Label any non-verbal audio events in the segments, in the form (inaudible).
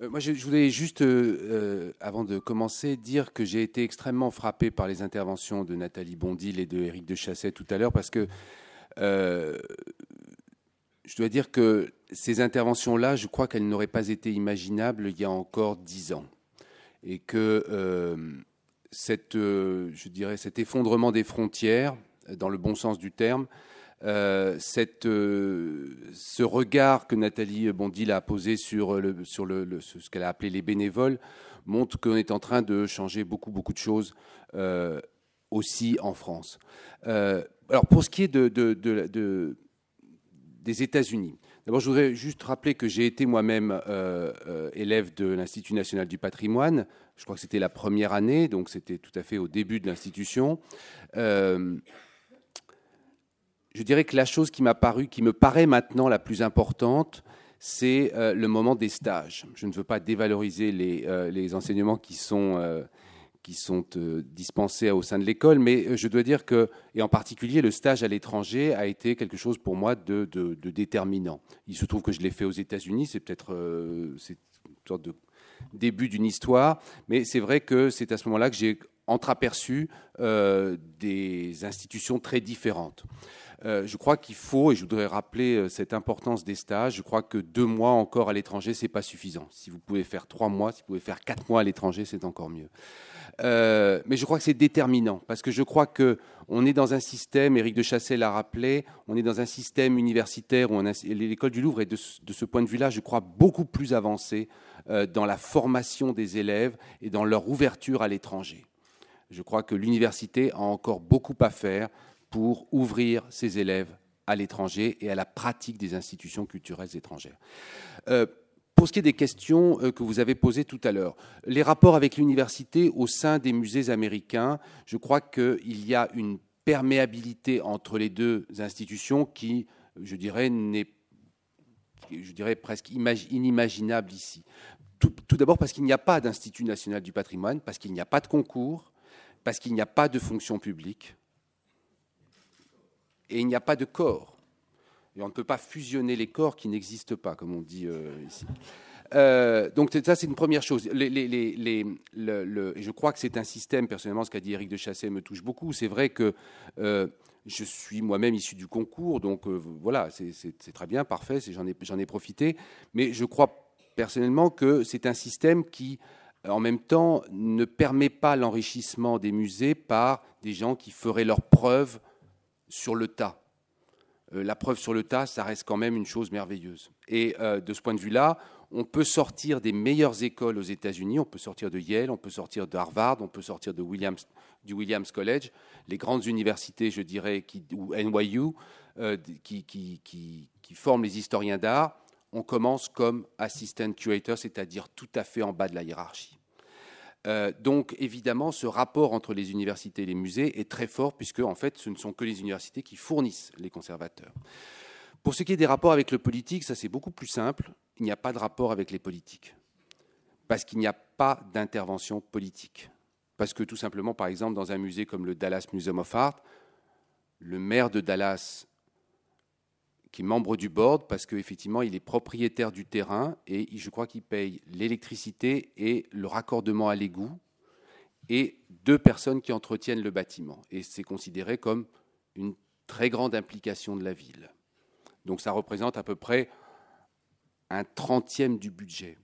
Euh, moi, je, voulais juste, euh, euh, avant de commencer, dire que j'ai été extrêmement frappé par les interventions de Nathalie Bondil et de Éric de Chasset tout à l'heure, parce que je dois dire que ces interventions-là, je crois qu'elles n'auraient pas été imaginables il y a encore dix ans, et que je dirais, cet effondrement des frontières, dans le bon sens du terme, euh, euh, ce regard que Nathalie Bondil a posé sur, le, ce qu'elle a appelé les bénévoles montre qu'on est en train de changer beaucoup, beaucoup de choses euh, aussi en France. alors, pour ce qui est de, de, des États-Unis, d'abord, je voudrais juste rappeler que j'ai été moi-même élève de l'Institut national du patrimoine. Je crois que c'était la première année, donc c'était tout à fait au début de l'institution je dirais que la chose qui m'a paru, qui me paraît maintenant la plus importante, c'est euh, le moment des stages. Je ne veux pas dévaloriser les, euh, enseignements qui sont, euh, dispensés au sein de l'école, mais je dois dire que, et en particulier le stage à l'étranger, a été quelque chose pour moi de, déterminant. Il se trouve que je l'ai fait aux États-Unis, c'est peut-être une sorte de début d'une histoire, mais c'est vrai que c'est à ce moment-là que j'ai entreaperçu des institutions très différentes. Euh, je crois qu'il faut, et je voudrais rappeler euh, cette importance des stages, je crois que deux mois encore à l'étranger, c'est pas suffisant. Si vous pouvez faire trois mois, si vous pouvez faire quatre mois à l'étranger, c'est encore mieux. Euh, mais je crois que c'est déterminant, parce que je crois qu'on est dans un système, Éric de Chassel l'a rappelé, on est dans un système universitaire où l'école du Louvre est de, ce point de vue-là, je crois, beaucoup plus avancée dans la formation des élèves et dans leur ouverture à l'étranger. Je crois que l'université a encore beaucoup à faire pour ouvrir ses élèves à l'étranger et à la pratique des institutions culturelles étrangères. Euh, pour ce qui est des questions euh, que vous avez posées tout à l'heure, les rapports avec l'université au sein des musées américains, je crois qu'il y a une perméabilité entre les deux institutions qui, je dirais, n'est presque inimaginable ici. Tout d'abord parce qu'il n'y a pas d'Institut national du patrimoine, parce qu'il n'y a pas de concours, parce qu'il n'y a pas de fonction publique, et il n'y a pas de corps. Et on ne peut pas fusionner les corps qui n'existent pas, comme on dit euh, ici. Euh, donc ça, c'est une première chose. Je crois que c'est un système, personnellement, ce qu'a dit Eric de Chassé me touche beaucoup. C'est vrai que euh, je suis moi-même issu du concours, donc voilà, c'est très bien, parfait, j'en ai, ai profité. Mais je crois personnellement que c'est un système qui, en même temps, ne permet pas l'enrichissement des musées par des gens qui feraient leurs preuves sur le tas. Euh, la preuve sur le tas, ça reste quand même une chose merveilleuse. Et euh, de ce point de vue-là, on peut sortir des meilleures écoles aux États-Unis, on peut sortir de Yale, on peut sortir de Harvard, on peut sortir de Williams, du Williams College, les grandes universités, je dirais, qui, ou NYU, euh, qui, qui, qui, forment les historiens d'art. On commence comme assistant curator, c'est-à-dire tout à fait en bas de la hiérarchie. Euh, donc évidemment, ce rapport entre les universités et les musées est très fort puisque en fait, ce ne sont que les universités qui fournissent les conservateurs. Pour ce qui est des rapports avec le politique, ça c'est beaucoup plus simple. Il n'y a pas de rapport avec les politiques parce qu'il n'y a pas d'intervention politique. Parce que tout simplement, par exemple, dans un musée comme le Dallas Museum of Art, le maire de Dallas qui est membre du board parce qu'effectivement, il est propriétaire du terrain et je crois qu'il paye l'électricité et le raccordement à l'égout et deux personnes qui entretiennent le bâtiment. Et c'est considéré comme une très grande implication de la ville. Donc ça représente à peu près un trentième du budget.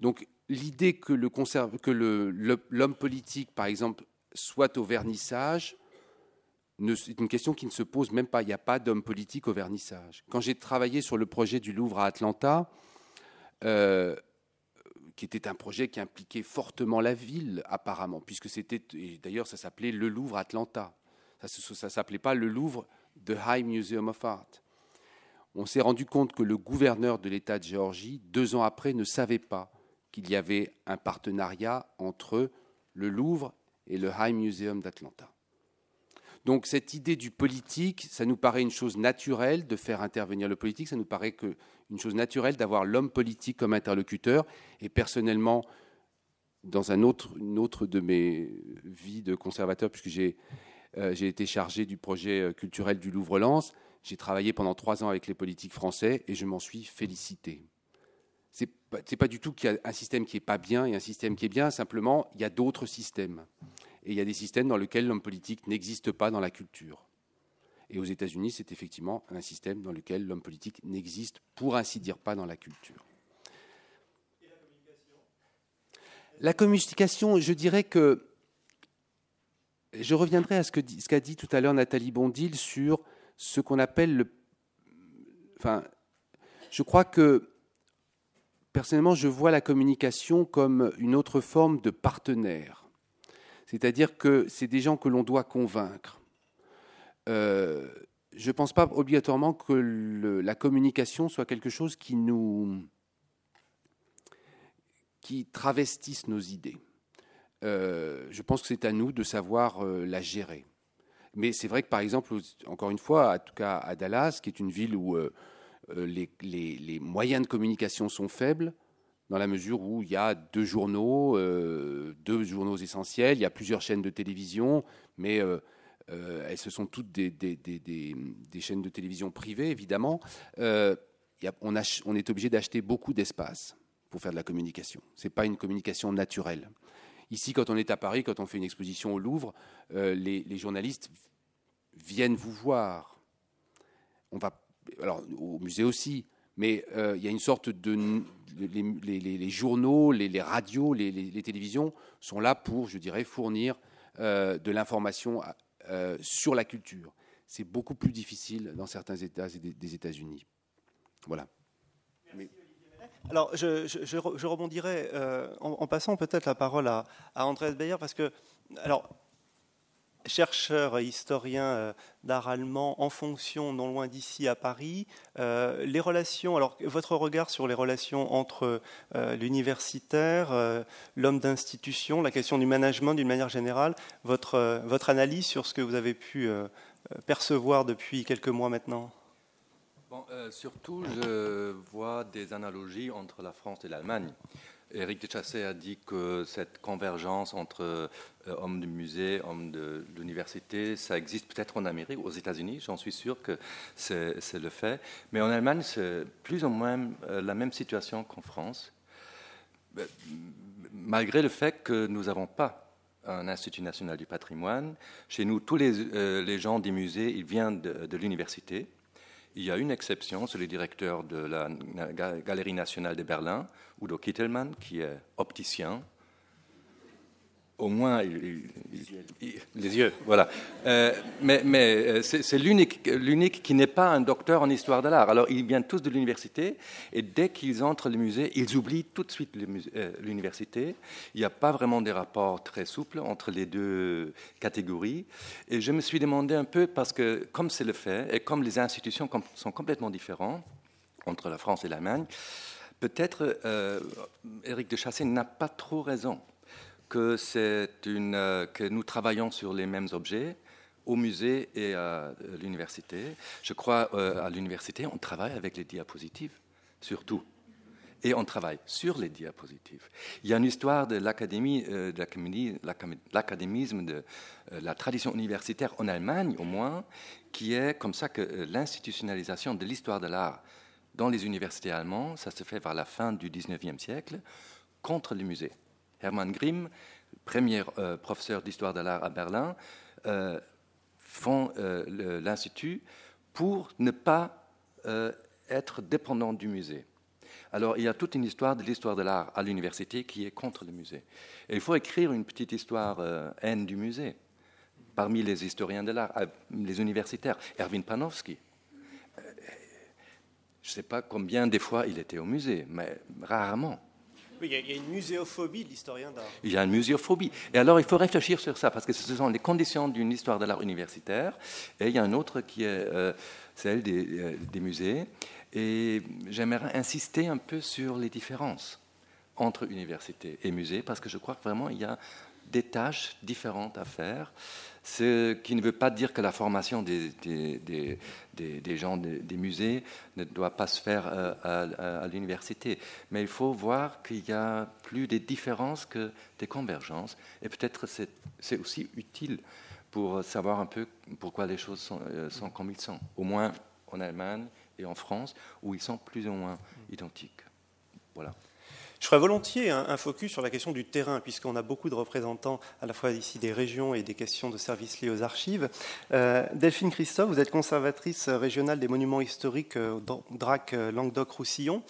Donc l'idée que l'homme politique, par exemple, soit au vernissage, c'est une question qui ne se pose même pas. Il n'y a pas d'homme politique au vernissage. Quand j'ai travaillé sur le projet du Louvre à Atlanta, euh, qui était un projet qui impliquait fortement la ville, apparemment, puisque c'était, d'ailleurs, ça s'appelait le Louvre Atlanta. Ça ne s'appelait pas le Louvre The High Museum of Art. On s'est rendu compte que le gouverneur de l'État de Géorgie, deux ans après, ne savait pas qu'il y avait un partenariat entre le Louvre et le High Museum d'Atlanta. Donc cette idée du politique, ça nous paraît une chose naturelle de faire intervenir le politique, ça nous paraît une chose naturelle d'avoir l'homme politique comme interlocuteur. Et personnellement, dans un autre, une autre de mes vies de conservateur, puisque j'ai euh, été chargé du projet euh, culturel du Louvre-Lens, j'ai travaillé pendant trois ans avec les politiques français et je m'en suis félicité. C'est c'est pas du tout qu'il y a un système qui est pas bien et un système qui est bien. Simplement, il y a d'autres systèmes. Et il y a des systèmes dans lesquels l'homme politique n'existe pas dans la culture. Et aux États-Unis, c'est effectivement un système dans lequel l'homme politique n'existe, pour ainsi dire, pas dans la culture. Et la communication La communication, je dirais que je reviendrai à ce qu'a dit, dit, tout à l'heure Nathalie Bondil sur ce qu'on appelle le. Enfin, je crois que personnellement, je vois la communication comme une autre forme de partenaire. C'est-à-dire que c'est des gens que l'on doit convaincre. Euh, je ne pense pas obligatoirement que la communication soit quelque chose qui nous qui travestisse nos idées. Euh, je pense que c'est à nous de savoir euh, la gérer. Mais c'est vrai que, par exemple, encore une fois, en tout cas à Dallas, qui est une ville où les, moyens de communication sont faibles, dans la mesure où il y a deux journaux, deux journaux essentiels, il y a plusieurs chaînes de télévision, mais ce sont toutes des, chaînes de télévision privées, évidemment. on, est obligé d'acheter beaucoup d'espace pour faire de la communication. Ce n'est pas une communication naturelle. Ici, quand on est à Paris, quand on fait une exposition au Louvre, euh, les, journalistes viennent vous voir. On va, alors au musée aussi, mais euh, il y a une sorte de les, journaux, les, radios, les, télévisions sont là pour, je dirais, fournir euh, de l'information sur la culture. C'est beaucoup plus difficile dans certains États des États-Unis. Voilà. Alors, je, rebondirai euh, en, passant peut-être la parole à, André Beyer, parce que, alors, chercheur et historien euh, d'art allemand en fonction, non loin d'ici, à Paris, euh, les relations, alors votre regard sur les relations entre l'universitaire, l'homme d'institution, la question du management d'une manière générale, votre, votre analyse sur ce que vous avez pu percevoir depuis quelques mois maintenant? Euh, surtout, je vois des analogies entre la France et l'Allemagne. Éric de Chassé a dit que cette convergence entre euh, hommes du musée, hommes de l'université, ça existe peut-être en Amérique, aux États-Unis, j'en suis sûr que c'est le fait. Mais en Allemagne, c'est plus ou moins euh, la même situation qu'en France, malgré le fait que nous n'avons pas un Institut national du patrimoine. Chez nous, tous les, gens des musées, ils viennent de l'université. Il y a une exception, c'est le directeur de la Galerie nationale de Berlin, Udo Kittelmann, qui est opticien, au moins les yeux, voilà. Euh, mais, mais euh, c'est l'unique, qui n'est pas un docteur en histoire de l'art. Alors ils viennent tous de l'université et dès qu'ils entrent au musée, ils oublient tout de suite euh, l'université. Il n'y a pas vraiment des rapports très souples entre les deux catégories. Et je me suis demandé un peu parce que comme c'est le fait et comme les institutions sont complètement différentes entre la France et l'Allemagne, peut-être euh, Éric de Chassé n'a pas trop raison euh, que nous travaillons sur les mêmes objets au musée et à l'université. Je crois euh, à l'université, on travaille avec les diapositives, surtout. Et on travaille sur les diapositives. Il y a une histoire de l'académie, euh, l'académisme, de la tradition universitaire en Allemagne, au moins, qui est comme ça que l'institutionnalisation de l'histoire de l'art dans les universités allemandes, ça se fait vers la fin du 19e siècle, contre les musées. Hermann Grimm, premier euh, professeur d'histoire de l'art à Berlin, euh, font euh, l'Institut pour ne pas être dépendant du musée. Alors, il y a toute une histoire de l'histoire de l'art à l'université qui est contre le musée. Et il faut écrire une petite histoire haine du musée parmi les historiens de l'art, les universitaires. Erwin Panofsky. Je ne sais pas combien des fois il était au musée, mais rarement. Il y, a une muséophobie de l'historien d'art. Il y a une muséophobie. Et alors, il faut réfléchir sur ça, parce que ce sont les conditions d'une histoire de l'art universitaire. Et il y a un autre qui est euh, celle des, euh, des, musées. Et j'aimerais insister un peu sur les différences entre université et musée, parce que je crois que vraiment, il y a des tâches différentes à faire. Ce qui ne veut pas dire que la formation des, des, des, gens des, musées ne doit pas se faire euh, à, l'université. Mais il faut voir qu'il y a plus des différences que des convergences. Et peut-être c'est aussi utile pour savoir un peu pourquoi les choses sont, euh, sont, comme ils sont. Au moins en Allemagne et en France, où ils sont plus ou moins identiques. Voilà. Je ferai volontiers un, focus sur la question du terrain, puisqu'on a beaucoup de représentants à la fois ici des régions et des questions de services liés aux archives. Euh, Delphine Christophe, vous êtes conservatrice régionale des monuments historiques au DRAC Languedoc-Roussillon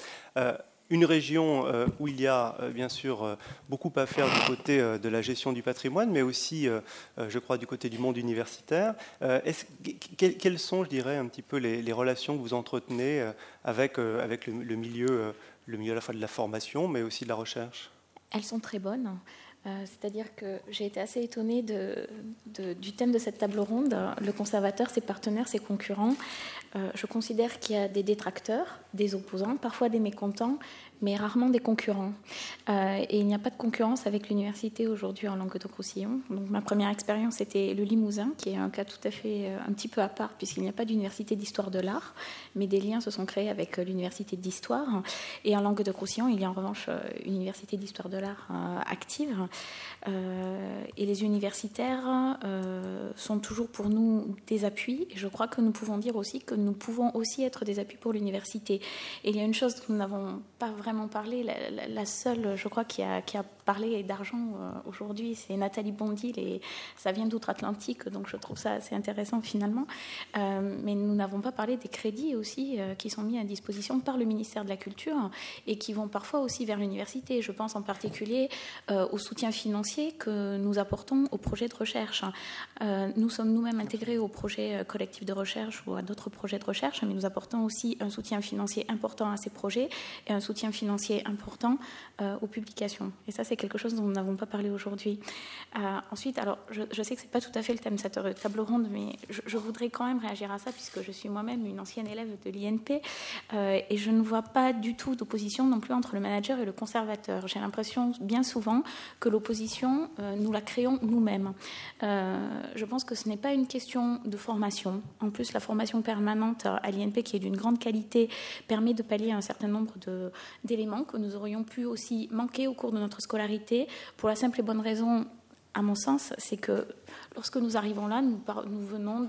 une région euh, où il y a euh, bien sûr euh, beaucoup à faire du côté de la gestion du patrimoine, mais aussi, je crois, du côté du monde universitaire. quelles sont, je dirais, un petit peu les, relations que vous entretenez avec le, milieu, le milieu à la fois de la formation, mais aussi de la recherche Elles sont très bonnes. C'est-à-dire que j'ai été assez étonnée du thème de cette table ronde, le conservateur, ses partenaires, ses concurrents. Euh, je considère qu'il y a des détracteurs, des opposants, parfois des mécontents, mais rarement des concurrents. Euh, et il n'y a pas de concurrence avec l'université aujourd'hui en Languedoc-Roussillon. Donc ma première expérience était le Limousin, qui est un cas tout à fait euh, un petit peu à part, puisqu'il n'y a pas d'université d'histoire de l'art, mais des liens se sont créés avec l'université d'histoire. Et en Languedoc-Roussillon, il y a en revanche une université d'histoire de l'art active. et les universitaires sont toujours pour nous des appuis. Et je crois que nous pouvons dire aussi que nous pouvons aussi être des appuis pour l'université. Et il y a une chose que nous n'avons pas vraiment parlé, la, seule, je crois, qui a, qui a parlé d'argent euh, aujourd'hui, c'est Nathalie Bondil, et ça vient d'outre-Atlantique, donc je trouve ça assez intéressant finalement. Euh, mais nous n'avons pas parlé des crédits aussi euh, qui sont mis à disposition par le ministère de la Culture et qui vont parfois aussi vers l'université. Je pense en particulier au soutien financier que nous apportons aux projets de recherche. nous sommes nous-mêmes intégrés aux projets collectifs de recherche ou à d'autres projets de recherche, mais nous apportons aussi un soutien financier important à ces projets et un soutien financier important aux publications. Et ça, c'est quelque chose dont nous n'avons pas parlé aujourd'hui. Euh, ensuite, alors, je, sais que c'est pas tout à fait le thème de cette table ronde, mais je, voudrais quand même réagir à ça puisque je suis moi-même une ancienne élève de l'INP euh, et je ne vois pas du tout d'opposition non plus entre le manager et le conservateur. J'ai l'impression bien souvent que l'opposition, nous la créons nous-mêmes. je pense que ce n'est pas une question de formation. En plus, la formation permanente à l'INP, qui est d'une grande qualité, permet de pallier un certain nombre d'éléments que nous aurions pu aussi manquer au cours de notre scolarité, pour la simple et bonne raison à mon sens, c'est que lorsque nous arrivons là, nous, venons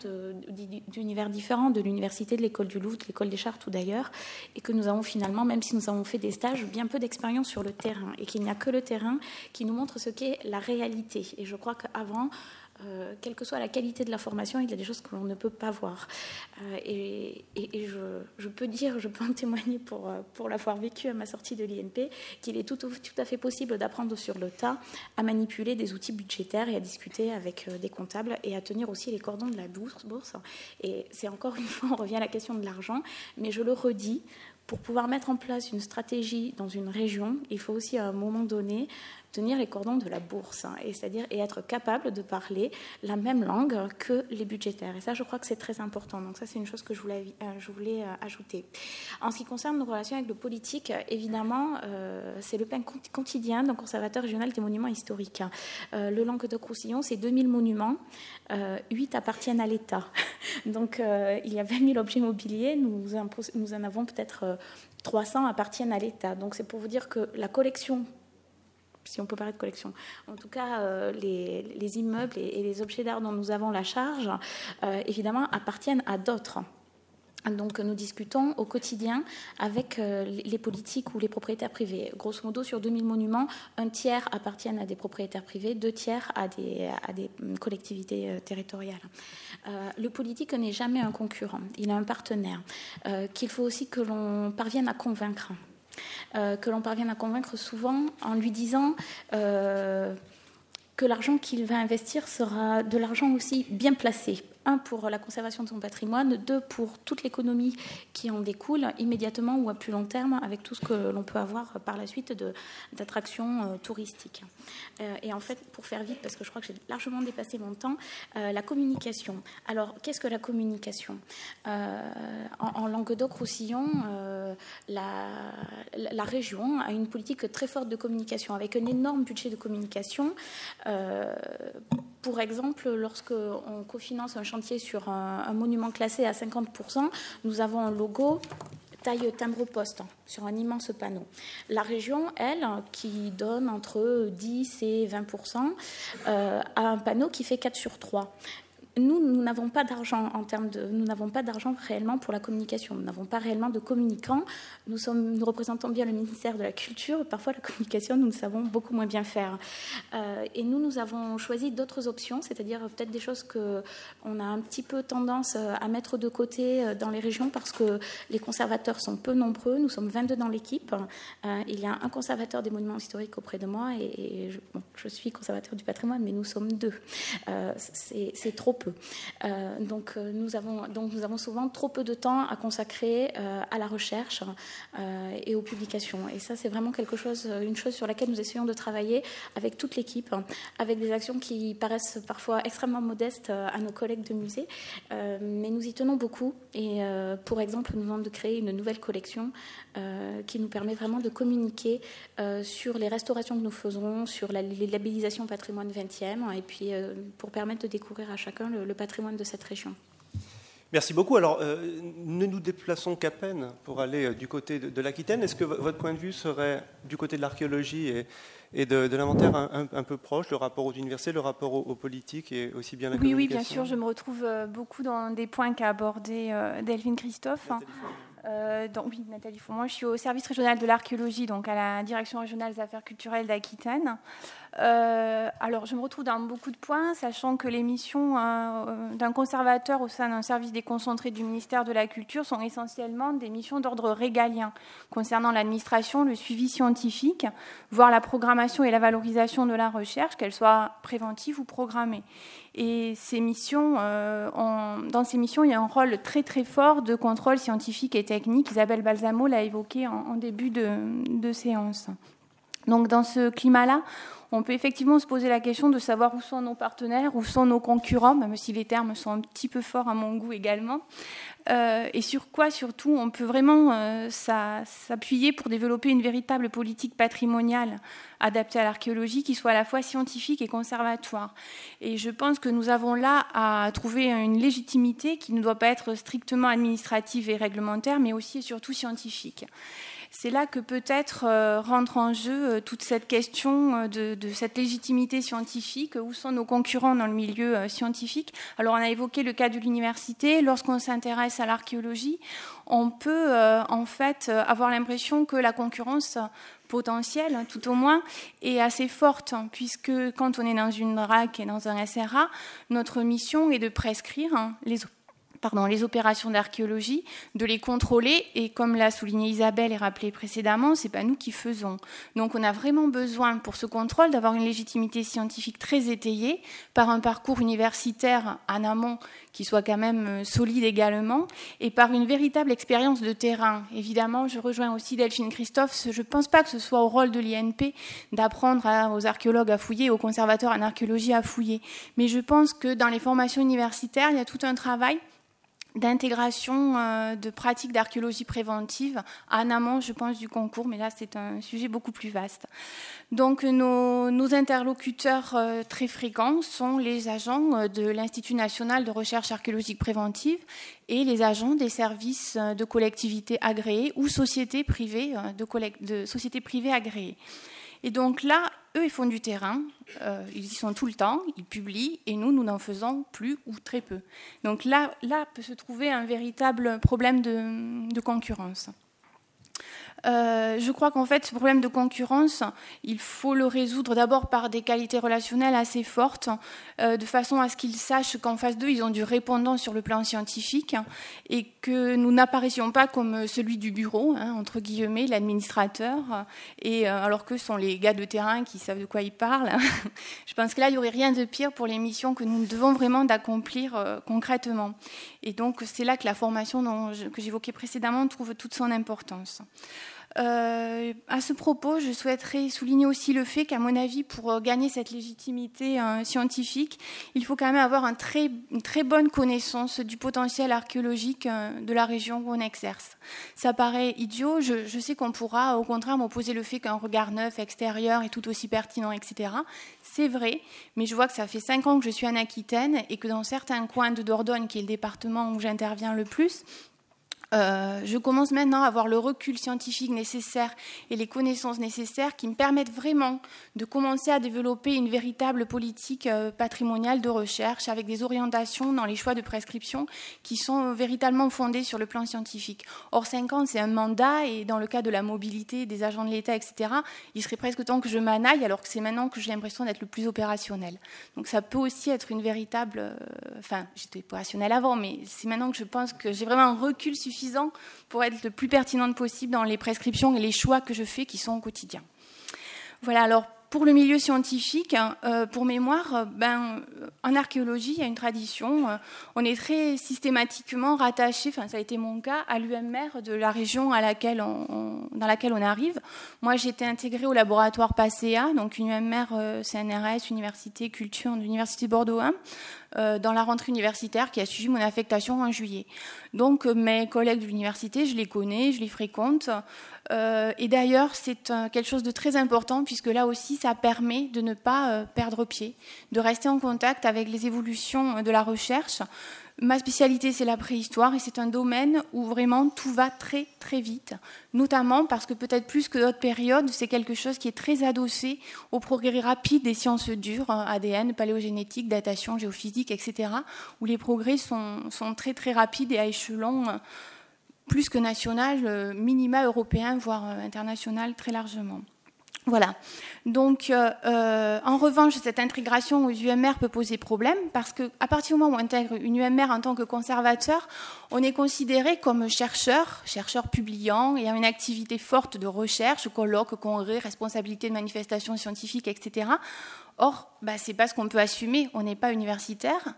d'univers différents, de l'université, de l'école du Louvre, de l'école des Chartes ou d'ailleurs, et que nous avons finalement, même si nous avons fait des stages, bien peu d'expérience sur le terrain, et qu'il n'y a que le terrain qui nous montre ce qu'est la réalité. Et je crois qu'avant, euh, quelle que soit la qualité de la formation, il y a des choses que l'on ne peut pas voir. Euh, et, je, peux dire, je peux en témoigner pour, euh, l'avoir vécu à ma sortie de l'INP, qu'il est tout, tout, à fait possible d'apprendre sur le tas à manipuler des outils budgétaires et à discuter avec des comptables et à tenir aussi les cordons de la bourse. Et c'est encore une fois, on revient à la question de l'argent, mais je le redis, pour pouvoir mettre en place une stratégie dans une région, il faut aussi à un moment donné tenir les cordons de la bourse, hein, et c'est-à-dire être capable de parler la même langue que les budgétaires. Et ça, je crois que c'est très important. Donc ça, c'est une chose que je voulais, euh, euh, ajouter. En ce qui concerne nos relations avec le politique, évidemment, euh, c'est le pain quotidien d'un conservateur régional des monuments historiques. Hein. le Languedoc-Roussillon, c'est 2000 monuments, 8 appartiennent à l'État. (laughs) Donc il y a 20 000 objets immobiliers, nous, nous en avons peut-être 300 appartiennent à l'État. Donc c'est pour vous dire que la collection si on peut parler de collection. En tout cas, euh, les, immeubles et, les objets d'art dont nous avons la charge, euh, évidemment, appartiennent à d'autres. Donc nous discutons au quotidien avec euh, les politiques ou les propriétaires privés. Grosso modo, sur 2000 monuments, un tiers appartiennent à des propriétaires privés, deux tiers à des, des collectivités territoriales. le politique n'est jamais un concurrent, il a un partenaire qu'il faut aussi que l'on parvienne à convaincre. Euh, que l'on parvient à convaincre souvent en lui disant euh, que l'argent qu'il va investir sera de l'argent aussi bien placé, un pour la conservation de son patrimoine, deux pour toute l'économie qui en découle immédiatement ou à plus long terme avec tout ce que l'on peut avoir par la suite d'attractions euh, touristiques. Euh, et en fait, pour faire vite, parce que je crois que j'ai largement dépassé mon temps, euh, la communication. Alors, qu'est-ce que la communication? En, Languedoc-Roussillon, la, la, région a une politique très forte de communication avec un énorme budget de communication. pour exemple, lorsque on cofinance un sur un, monument classé à 50%, nous avons un logo taille timbre-poste sur un immense panneau. La région, elle, qui donne entre 10 et 20% euh, a un panneau qui fait 4 sur 3 nous, nous n'avons pas d'argent en termes de, nous n'avons pas d'argent réellement pour la communication. Nous n'avons pas réellement de communicants. Nous sommes, nous représentons bien le ministère de la Culture. Parfois, la communication, nous le savons beaucoup moins bien faire. Euh, et nous, nous avons choisi d'autres options, c'est-à-dire peut-être des choses que on a un petit peu tendance à mettre de côté dans les régions parce que les conservateurs sont peu nombreux. Nous sommes 22 dans l'équipe. Euh, il y a un conservateur des monuments historiques auprès de moi et, je, je, suis conservateur du patrimoine, mais nous sommes deux. Euh, c'est trop peu. Euh, donc, nous avons, donc nous avons souvent trop peu de temps à consacrer à la recherche et aux publications. Et ça, c'est vraiment quelque chose, une chose sur laquelle nous essayons de travailler avec toute l'équipe, avec des actions qui paraissent parfois extrêmement modestes à nos collègues de musée, mais nous y tenons beaucoup. Et pour exemple, nous venons de créer une nouvelle collection qui nous permet vraiment de communiquer euh, sur les restaurations que nous faisons, sur la, les labellisations patrimoine 20e, et puis euh, pour permettre de découvrir à chacun le, patrimoine de cette région. Merci beaucoup. Alors, euh, ne nous déplaçons qu'à peine pour aller du côté de, l'Aquitaine. Est-ce que votre point de vue serait du côté de l'archéologie et, et de, l'inventaire un, peu proche, le rapport aux universités, le rapport aux, politiques et aussi bien la oui, Oui, bien sûr. Je me retrouve beaucoup dans des points qu'a abordé Delphine Christophe. Euh, oui, Nathalie Moi, je suis au service régional de l'archéologie, donc à la direction régionale des affaires culturelles d'Aquitaine. Euh, alors, je me retrouve dans beaucoup de points, sachant que les missions euh, d'un conservateur au sein d'un service déconcentré du ministère de la Culture sont essentiellement des missions d'ordre régalien, concernant l'administration, le suivi scientifique, voire la programmation et la valorisation de la recherche, qu'elle soit préventive ou programmée. Et ces missions, euh, dans ces missions, il y a un rôle très très fort de contrôle scientifique et technique. Isabelle Balsamo l'a évoqué en, début de, de séance. Donc dans ce climat-là, on peut effectivement se poser la question de savoir où sont nos partenaires, où sont nos concurrents, même si les termes sont un petit peu forts à mon goût également, euh, et sur quoi surtout on peut vraiment euh, s'appuyer pour développer une véritable politique patrimoniale adaptée à l'archéologie qui soit à la fois scientifique et conservatoire. Et je pense que nous avons là à trouver une légitimité qui ne doit pas être strictement administrative et réglementaire, mais aussi et surtout scientifique c'est là que peut-être euh, rentre en jeu euh, toute cette question euh, de, cette légitimité scientifique. Où sont nos concurrents dans le milieu scientifique Alors, on a évoqué le cas de l'université. Lorsqu'on s'intéresse à l'archéologie, on peut en fait avoir l'impression que la concurrence potentielle, tout au moins, est assez forte, hein, puisque quand on est dans une RAC et dans un SRA, notre mission est de prescrire hein, les pardon, les opérations d'archéologie, de les contrôler. Et comme l'a souligné Isabelle et rappelé précédemment, c'est pas nous qui faisons. Donc on a vraiment besoin pour ce contrôle d'avoir une légitimité scientifique très étayée par un parcours universitaire en amont qui soit quand même euh, solide également et par une véritable expérience de terrain. Évidemment, je rejoins aussi Delphine Christophe. Je ne pense pas que ce soit au rôle de l'INP d'apprendre aux archéologues à fouiller, aux conservateurs en archéologie à fouiller. Mais je pense que dans les formations universitaires, il y a tout un travail d'intégration euh, de pratiques d'archéologie préventive en amont, je pense, du concours, mais là c'est un sujet beaucoup plus vaste. Donc nos, interlocuteurs euh, très fréquents sont les agents euh, de l'Institut national de recherche archéologique préventive et les agents des services de collectivités agréées ou sociétés privées, de, sociétés privées agréées. Et donc là, eux, ils font du terrain, euh, ils y sont tout le temps, ils publient, et nous, nous n'en faisons plus ou très peu. Donc là, là peut se trouver un véritable problème de concurrence. Euh, je crois qu'en fait, ce problème de concurrence, il faut le résoudre d'abord par des qualités relationnelles assez fortes, euh, de façon à ce qu'ils sachent qu'en face d'eux, ils ont du répondant sur le plan scientifique et que nous n'apparaissions pas comme celui du bureau, hein, entre guillemets, l'administrateur, et euh, alors que ce sont les gars de terrain qui savent de quoi ils parlent. (laughs) je pense que là, il n'y aurait rien de pire pour les missions que nous devons vraiment d'accomplir concrètement. Et donc, c'est là que la formation que j'évoquais précédemment trouve toute son importance. Euh, à ce propos, je souhaiterais souligner aussi le fait qu'à mon avis, pour euh, gagner cette légitimité euh, scientifique, il faut quand même avoir une très bonne connaissance du potentiel archéologique de la région où on exerce. Ça paraît idiot, je, je sais qu'on pourra au contraire m'opposer le fait qu'un regard neuf, extérieur est tout aussi pertinent, etc. C'est vrai, mais je vois que ça fait cinq ans que je suis en Aquitaine et que dans certains coins de Dordogne, qui est le département où j'interviens le plus, euh, je commence maintenant à avoir le recul scientifique nécessaire et les connaissances nécessaires qui me permettent vraiment de commencer à développer une véritable politique euh, patrimoniale de recherche avec des orientations dans les choix de prescription qui sont véritablement fondées sur le plan scientifique. Or, 5 ans, c'est un mandat et dans le cas de la mobilité des agents de l'État, etc., il serait presque temps que je m'en alors que c'est maintenant que j'ai l'impression d'être le plus opérationnel. Donc ça peut aussi être une véritable... Euh, enfin, j'étais opérationnel avant, mais c'est maintenant que je pense que j'ai vraiment un recul suffisant pour être le plus pertinente possible dans les prescriptions et les choix que je fais qui sont au quotidien. Voilà, alors pour le milieu scientifique, euh, pour mémoire, euh, ben, en archéologie, il y a une tradition. Euh, on est très systématiquement rattaché, enfin ça a été mon cas, à l'UMR de la région à laquelle dans laquelle on arrive. Moi, j'ai été intégrée au laboratoire PACEA, donc une UMR CNRS, Université Culture de l'Université Bordeaux 1, euh, dans la rentrée universitaire qui a suivi mon affectation en juillet. Donc euh, mes collègues de l'université, je les connais, je les fréquente. Euh, et d'ailleurs, c'est quelque chose de très important puisque là aussi, ça permet de ne pas perdre pied, de rester en contact avec les évolutions de la recherche. Ma spécialité, c'est la préhistoire et c'est un domaine où vraiment tout va très très vite, notamment parce que peut-être plus que d'autres périodes, c'est quelque chose qui est très adossé au progrès rapide des sciences dures, ADN, paléogénétique, datation, géophysique, etc., où les progrès sont, sont très très rapides et à échelon euh, plus que national, euh, minima européen, voire euh, international très largement. Voilà. Donc, euh, euh, en revanche, cette intégration aux UMR peut poser problème parce qu'à partir du moment où on intègre une UMR en tant que conservateur, on est considéré comme chercheur, chercheur publiant, et a une activité forte de recherche, colloque, congrès, responsabilité de manifestations scientifiques, etc. Or, bah, ce n'est pas ce qu'on peut assumer. On n'est pas universitaire,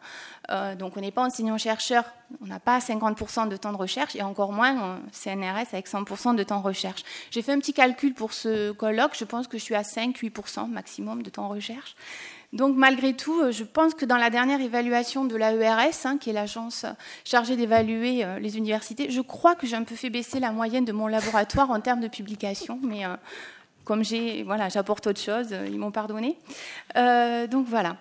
euh, donc on n'est pas enseignant-chercheur. On n'a pas 50% de temps de recherche et encore moins CNRS avec 100% de temps de recherche. J'ai fait un petit calcul pour ce colloque. Je pense que je suis à 5-8% maximum de temps de recherche. Donc malgré tout, euh, je pense que dans la dernière évaluation de l'AERS, hein, qui est l'agence chargée d'évaluer euh, les universités, je crois que j'ai un peu fait baisser la moyenne de mon laboratoire en termes de publication, mais comme j'ai, voilà, j'apporte autre chose, ils m'ont pardonné. Euh, donc voilà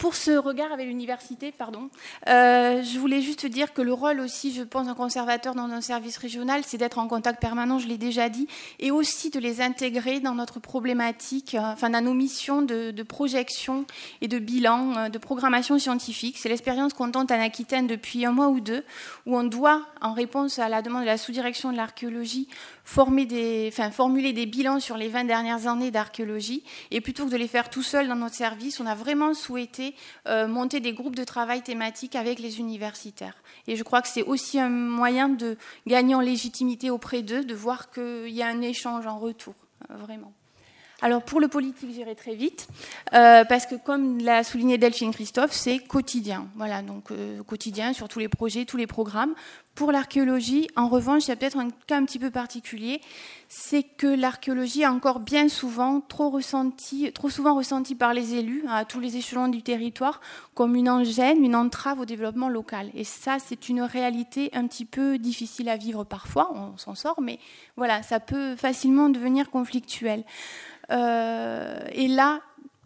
pour ce regard avec l'université, pardon, euh, je voulais juste dire que le rôle aussi, je pense, d'un conservateur dans un service régional, c'est d'être en contact permanent, je l'ai déjà dit, et aussi de les intégrer dans notre problématique, euh, enfin dans nos missions de, projection et de bilan, euh, de programmation scientifique. C'est l'expérience qu'on tente en Aquitaine depuis un mois ou deux, où on doit, en réponse à la demande de la sous-direction de l'archéologie, former des, enfin, formuler des bilans sur les 20 dernières années d'archéologie. Et plutôt que de les faire tout seul dans notre service, on a vraiment souhaité euh, monter des groupes de travail thématiques avec les universitaires. Et je crois que c'est aussi un moyen de gagner en légitimité auprès d'eux, de voir qu'il y a un échange en retour, euh, vraiment. Alors pour le politique, j'irai très vite, euh, parce que comme l'a souligné Delphine Christophe, c'est quotidien. Voilà, donc quotidien sur tous les projets, tous les programmes. Pour l'archéologie, en revanche, il y a peut-être un cas un petit peu particulier, c'est que l'archéologie est encore bien souvent trop, ressenti, trop souvent ressentie par les élus, à tous les échelons du territoire, comme une engêne, une entrave au développement local. Et ça, c'est une réalité un petit peu difficile à vivre parfois, on s'en sort, mais voilà, ça peut facilement devenir conflictuel. Euh, et là,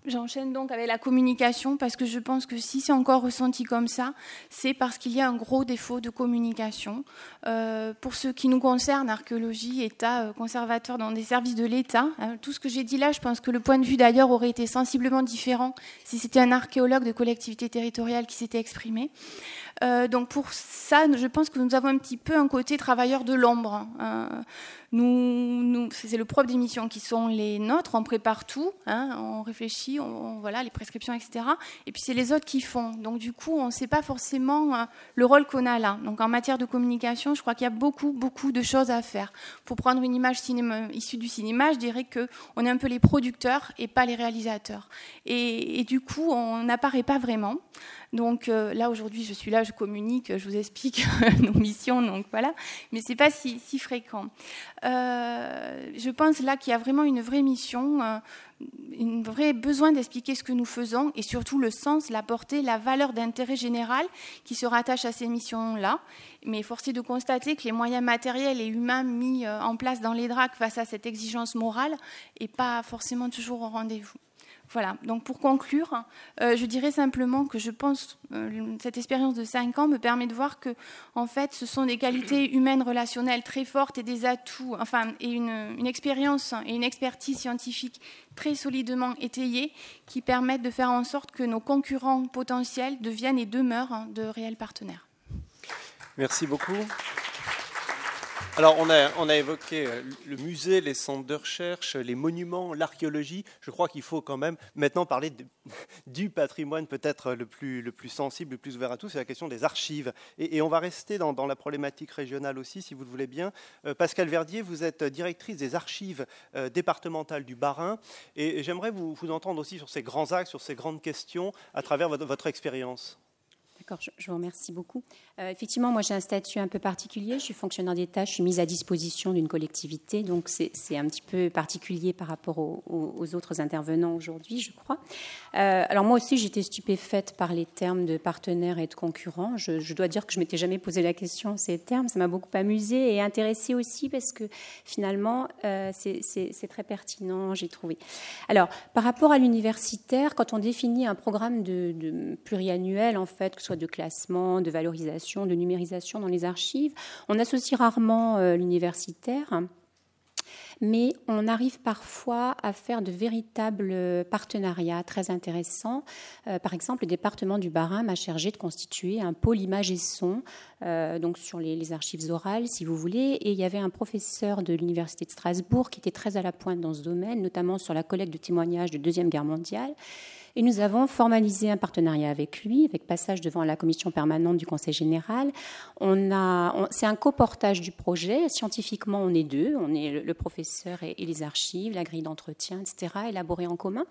J'enchaîne donc avec la communication parce que je pense que si c'est encore ressenti comme ça, c'est parce qu'il y a un gros défaut de communication. Euh, pour ce qui nous concerne, archéologie, État, euh, conservateur dans des services de l'État, hein, tout ce que j'ai dit là, je pense que le point de vue d'ailleurs aurait été sensiblement différent si c'était un archéologue de collectivité territoriale qui s'était exprimé. Euh, donc pour ça, je pense que nous avons un petit peu un côté travailleur de l'ombre. Hein. Nous, c'est le propre des missions qui sont les nôtres, on prépare tout, hein, on réfléchit, on, voilà, les prescriptions, etc. Et puis c'est les autres qui font. Donc du coup, on ne sait pas forcément euh, le rôle qu'on a là. Donc en matière de communication, je crois qu'il y a beaucoup, beaucoup de choses à faire. Pour prendre une image issue du cinéma, je dirais qu'on est un peu les producteurs et pas les réalisateurs. Et du coup, on n'apparaît pas vraiment. Donc euh, là, aujourd'hui, je suis là, je communique, je vous explique (laughs) nos missions, donc voilà. Mais ce n'est pas si, fréquent. Euh, je pense là qu'il y a vraiment une vraie mission, euh, un vrai besoin d'expliquer ce que nous faisons et surtout le sens, la portée, la valeur d'intérêt général qui se rattache à ces missions-là. Mais force est de constater que les moyens matériels et humains mis en place dans les DRAC face à cette exigence morale n'est pas forcément toujours au rendez-vous. Voilà, donc pour conclure, euh, je dirais simplement que je pense euh, cette expérience de 5 ans me permet de voir que, en fait, ce sont des qualités humaines relationnelles très fortes et des atouts, enfin, et une, expérience et une expertise scientifique très solidement étayées qui permettent de faire en sorte que nos concurrents potentiels deviennent et demeurent de réels partenaires. Merci beaucoup. Alors, on a, on a, évoqué euh, le musée, les centres de recherche, les monuments, l'archéologie. Je crois qu'il faut quand même maintenant parler (laughs) du patrimoine peut-être le plus, le plus sensible, le plus ouvert à tous, c'est la question des archives. Et, on va rester dans, la problématique régionale aussi, si vous le voulez bien. Euh, Pascal Verdier, vous êtes directrice des archives euh, départementales du Bas-Rhin. Et, j'aimerais vous, vous, entendre aussi sur ces grands axes, sur ces grandes questions, à travers votre, votre expérience. D'accord, je, vous remercie beaucoup. Euh, effectivement, moi j'ai un statut un peu particulier. Je suis fonctionnaire d'État, je suis mise à disposition d'une collectivité, donc c'est un petit peu particulier par rapport aux, autres intervenants aujourd'hui, je crois. Euh, alors moi aussi j'étais stupéfaite par les termes de partenaires et de concurrents. Je, dois dire que je m'étais jamais posé la question ces termes. Ça m'a beaucoup amusée et intéressée aussi parce que finalement euh, c'est très pertinent, j'ai trouvé. Alors par rapport à l'universitaire, quand on définit un programme de pluriannuel en fait, que ce soit de classement, de valorisation de numérisation dans les archives. On associe rarement euh, l'universitaire mais on arrive parfois à faire de véritables partenariats très intéressants. Euh, par exemple, le département du Bas-Rhin m'a chargé de constituer un pôle images et son, euh, donc sur les, les, archives orales, si vous voulez. Et il y avait un professeur de l'université de Strasbourg qui était très à la pointe dans ce domaine, notamment sur la collecte de témoignages de Deuxième Guerre mondiale. Et nous avons formalisé un partenariat avec lui, avec passage devant la commission permanente du Conseil général. C'est un coportage du projet. Scientifiquement, on est deux. On est le, professeur et, les archives, la grille d'entretien, etc., élaborée en commun.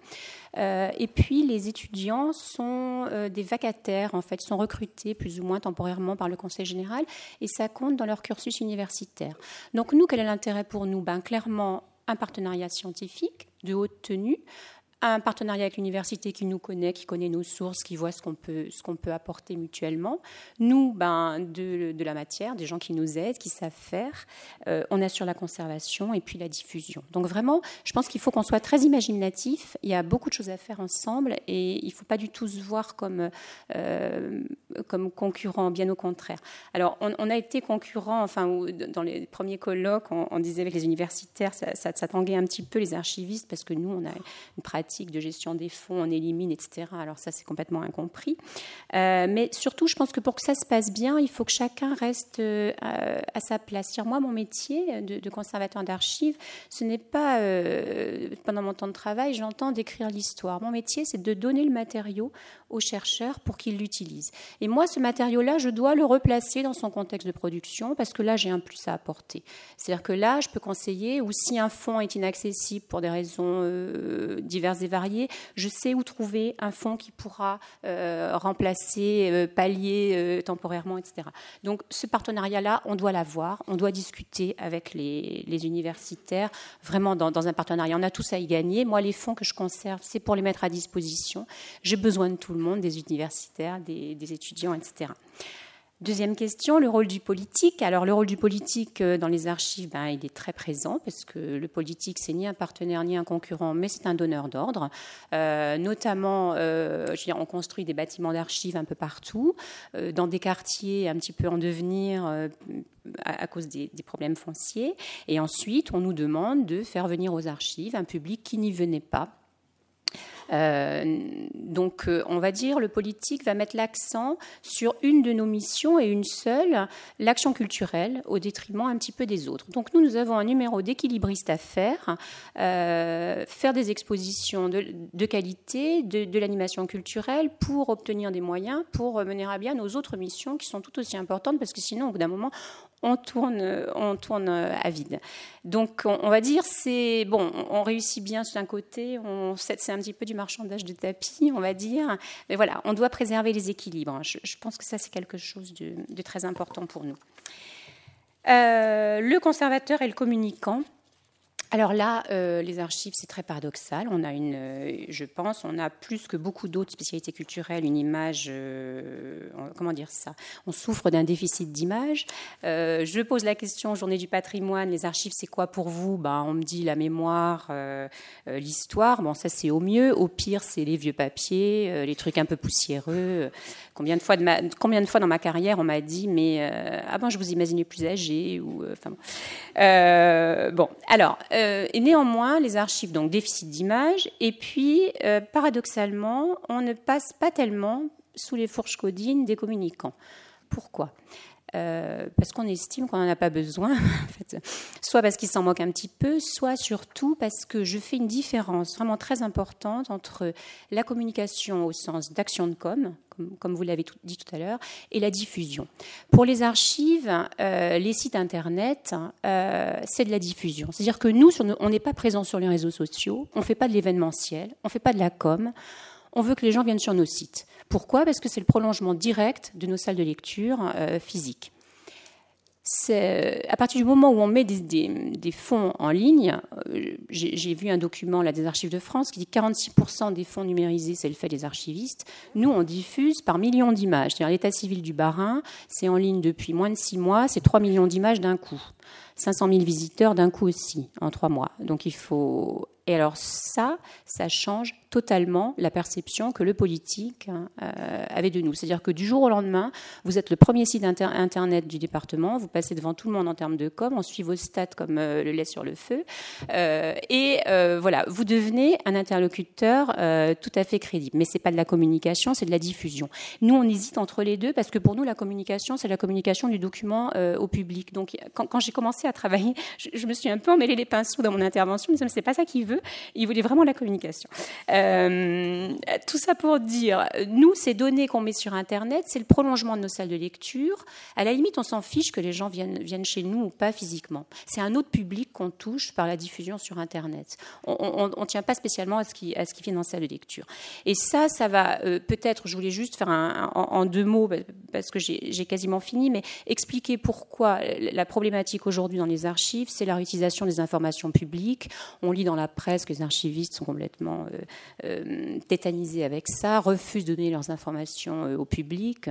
Euh, et puis, les étudiants sont euh, des vacataires, en fait, sont recrutés plus ou moins temporairement par le Conseil général, et ça compte dans leur cursus universitaire. Donc, nous, quel est l'intérêt pour nous? Ben, clairement, un partenariat scientifique de haute tenue, un partenariat avec l'université qui nous connaît, qui connaît nos sources, qui voit ce qu'on peut, ce peut apporter mutuellement. Nous, ben, de, la matière, des gens qui nous aident, qui savent faire. Euh, on assure la conservation et puis la diffusion. Donc vraiment, je pense qu'il faut qu'on soit très imaginatif. Il y a beaucoup de choses à faire ensemble et il ne faut pas du tout se voir comme, euh, comme concurrent, bien au contraire. Alors, on, a été concurrent, enfin, dans les premiers colloques, on, disait avec les universitaires, ça, ça, ça tanguait un petit peu les archivistes parce que nous, on a une pratique de gestion des fonds, on élimine, etc. Alors ça, c'est complètement incompris. Euh, mais surtout, je pense que pour que ça se passe bien, il faut que chacun reste euh, à, sa place. moi, mon métier de, conservateur d'archives, ce n'est pas, euh, pendant mon temps de travail, j'entends d'écrire l'histoire. Mon métier, c'est de donner le matériau aux chercheurs pour qu'ils l'utilisent. Et moi, ce matériau-là, je dois le replacer dans son contexte de production parce que là, j'ai un plus à apporter. C'est-à-dire que là, je peux conseiller, ou si un fonds est inaccessible pour des raisons diverses variés, je sais où trouver un fonds qui pourra euh, remplacer, euh, pallier euh, temporairement, etc. Donc ce partenariat-là, on doit l'avoir, on doit discuter avec les, universitaires, vraiment dans, un partenariat. On a tous à y gagner. Moi, les fonds que je conserve, c'est pour les mettre à disposition. J'ai besoin de tout le monde, des universitaires, des étudiants, etc. Deuxième question, le rôle du politique. Alors le rôle du politique euh, dans les archives, ben, il est très présent parce que le politique, c'est ni un partenaire ni un concurrent, mais c'est un donneur d'ordre. Euh, notamment, euh, on construit des bâtiments d'archives un peu partout, dans des quartiers un petit peu en devenir à, cause des, problèmes fonciers. Et ensuite, on nous demande de faire venir aux archives un public qui n'y venait pas donc, euh, on va dire, le politique va mettre l'accent sur une de nos missions et une seule, l'action culturelle, au détriment un petit peu des autres. Donc, nous, nous avons un numéro d'équilibriste à faire, euh, faire des expositions de, qualité, de, de l'animation culturelle pour obtenir des moyens pour mener à bien nos autres missions qui sont tout aussi importantes parce que sinon, au bout d'un moment, on tourne, on tourne à vide. Donc, on, va dire, c'est bon, on réussit bien sur un côté, c'est un petit peu du marchandage de tapis, on va dire, mais voilà, on doit préserver les équilibres. Je, pense que ça, c'est quelque chose de, très important pour nous. Euh, le conservateur et le communicant. Alors là, euh, les archives, c'est très paradoxal. On a une, euh, je pense, on a plus que beaucoup d'autres spécialités culturelles, une image, euh, comment dire ça? On souffre d'un déficit d'image. je pose la question, journée du patrimoine, les archives, c'est quoi pour vous? Ben, On me dit la mémoire, l'histoire. Bon, ça c'est au mieux. Au pire, c'est les vieux papiers, les trucs un peu poussiéreux. Combien de fois, combien de fois dans ma carrière, on m'a dit, mais ah ben, je vous imaginais plus âgé ou, bon, alors. Euh, et néanmoins, les archives, donc déficit d'image, et puis, euh, paradoxalement, on ne passe pas tellement sous les fourches codines des communicants. Pourquoi? Euh, parce qu'on estime qu'on n'en a pas besoin, (laughs) soit parce qu'ils s'en moquent un petit peu, soit surtout parce que je fais une différence vraiment très importante entre la communication au sens d'action de com, comme, vous l'avez dit tout à l'heure, et la diffusion. Pour les archives, euh, les sites Internet, euh, c'est de la diffusion. C'est-à-dire que nous, on n'est pas présent sur les réseaux sociaux, on ne fait pas de l'événementiel, on ne fait pas de la com, on veut que les gens viennent sur nos sites. Pourquoi? Parce que c'est le prolongement direct de nos salles de lecture euh, physiques à partir du moment où on met des, fonds en ligne, euh, j'ai vu un document là, des archives de France qui dit que 46% des fonds numérisés, c'est le fait des archivistes. Nous, on diffuse par millions d'images. L'état civil du Barin, c'est en ligne depuis moins de six mois, c'est 3 millions d'images d'un coup. 500 000 visiteurs d'un coup aussi, en trois mois. Donc il faut... Et alors ça, ça change totalement la perception que le politique euh, avait de nous. C'est-à-dire que du jour au lendemain, vous êtes le premier site internet du département, vous passez devant tout le monde en termes de com, on suit vos stats comme euh, le lait sur le feu, euh, et voilà, vous devenez un interlocuteur tout à fait crédible. Mais c'est pas de la communication, c'est de la diffusion. Nous, on hésite entre les deux parce que pour nous, la communication, c'est la communication du document au public. Donc, quand, j'ai commencé à travailler, je, me suis un peu emmêlé les pinceaux dans mon intervention, mais c'est pas ça qu'il veut. Il voulait vraiment la communication. Euh, tout ça pour dire, nous, ces données qu'on met sur Internet, c'est le prolongement de nos salles de lecture. À la limite, on s'en fiche que les gens viennent, viennent chez nous ou pas physiquement. C'est un autre public qu'on touche par la diffusion sur Internet. On ne tient pas spécialement à ce, qui, à ce qui vient dans salle de lecture. Et ça, ça va euh, peut-être, je voulais juste faire en, deux mots, parce que j'ai quasiment fini, mais expliquer pourquoi la problématique aujourd'hui dans les archives, c'est la réutilisation des informations publiques. On lit dans la presse que les archivistes sont complètement euh, euh, tétanisés avec ça, refusent de donner leurs informations euh, au public.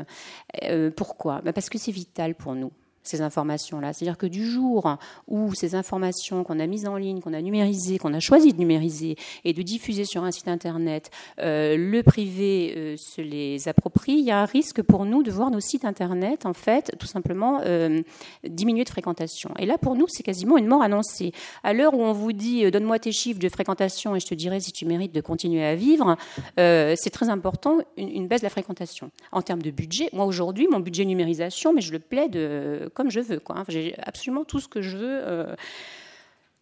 Pourquoi? Ben Parce que c'est vital pour nous ces informations-là. C'est-à-dire que du jour où ces informations qu'on a mises en ligne, qu'on a numérisées, qu'on a choisi de numériser et de diffuser sur un site Internet, euh, le privé euh, se les approprie, il y a un risque pour nous de voir nos sites Internet, en fait, tout simplement euh, diminuer de fréquentation. Et là, pour nous, c'est quasiment une mort annoncée. À l'heure où on vous dit, donne-moi tes chiffres de fréquentation et je te dirai si tu mérites de continuer à vivre, c'est très important, une, une, baisse de la fréquentation. En termes de budget, moi aujourd'hui, mon budget numérisation, mais je le plaide comme je veux. Quoi. J'ai absolument tout ce que je veux. Euh.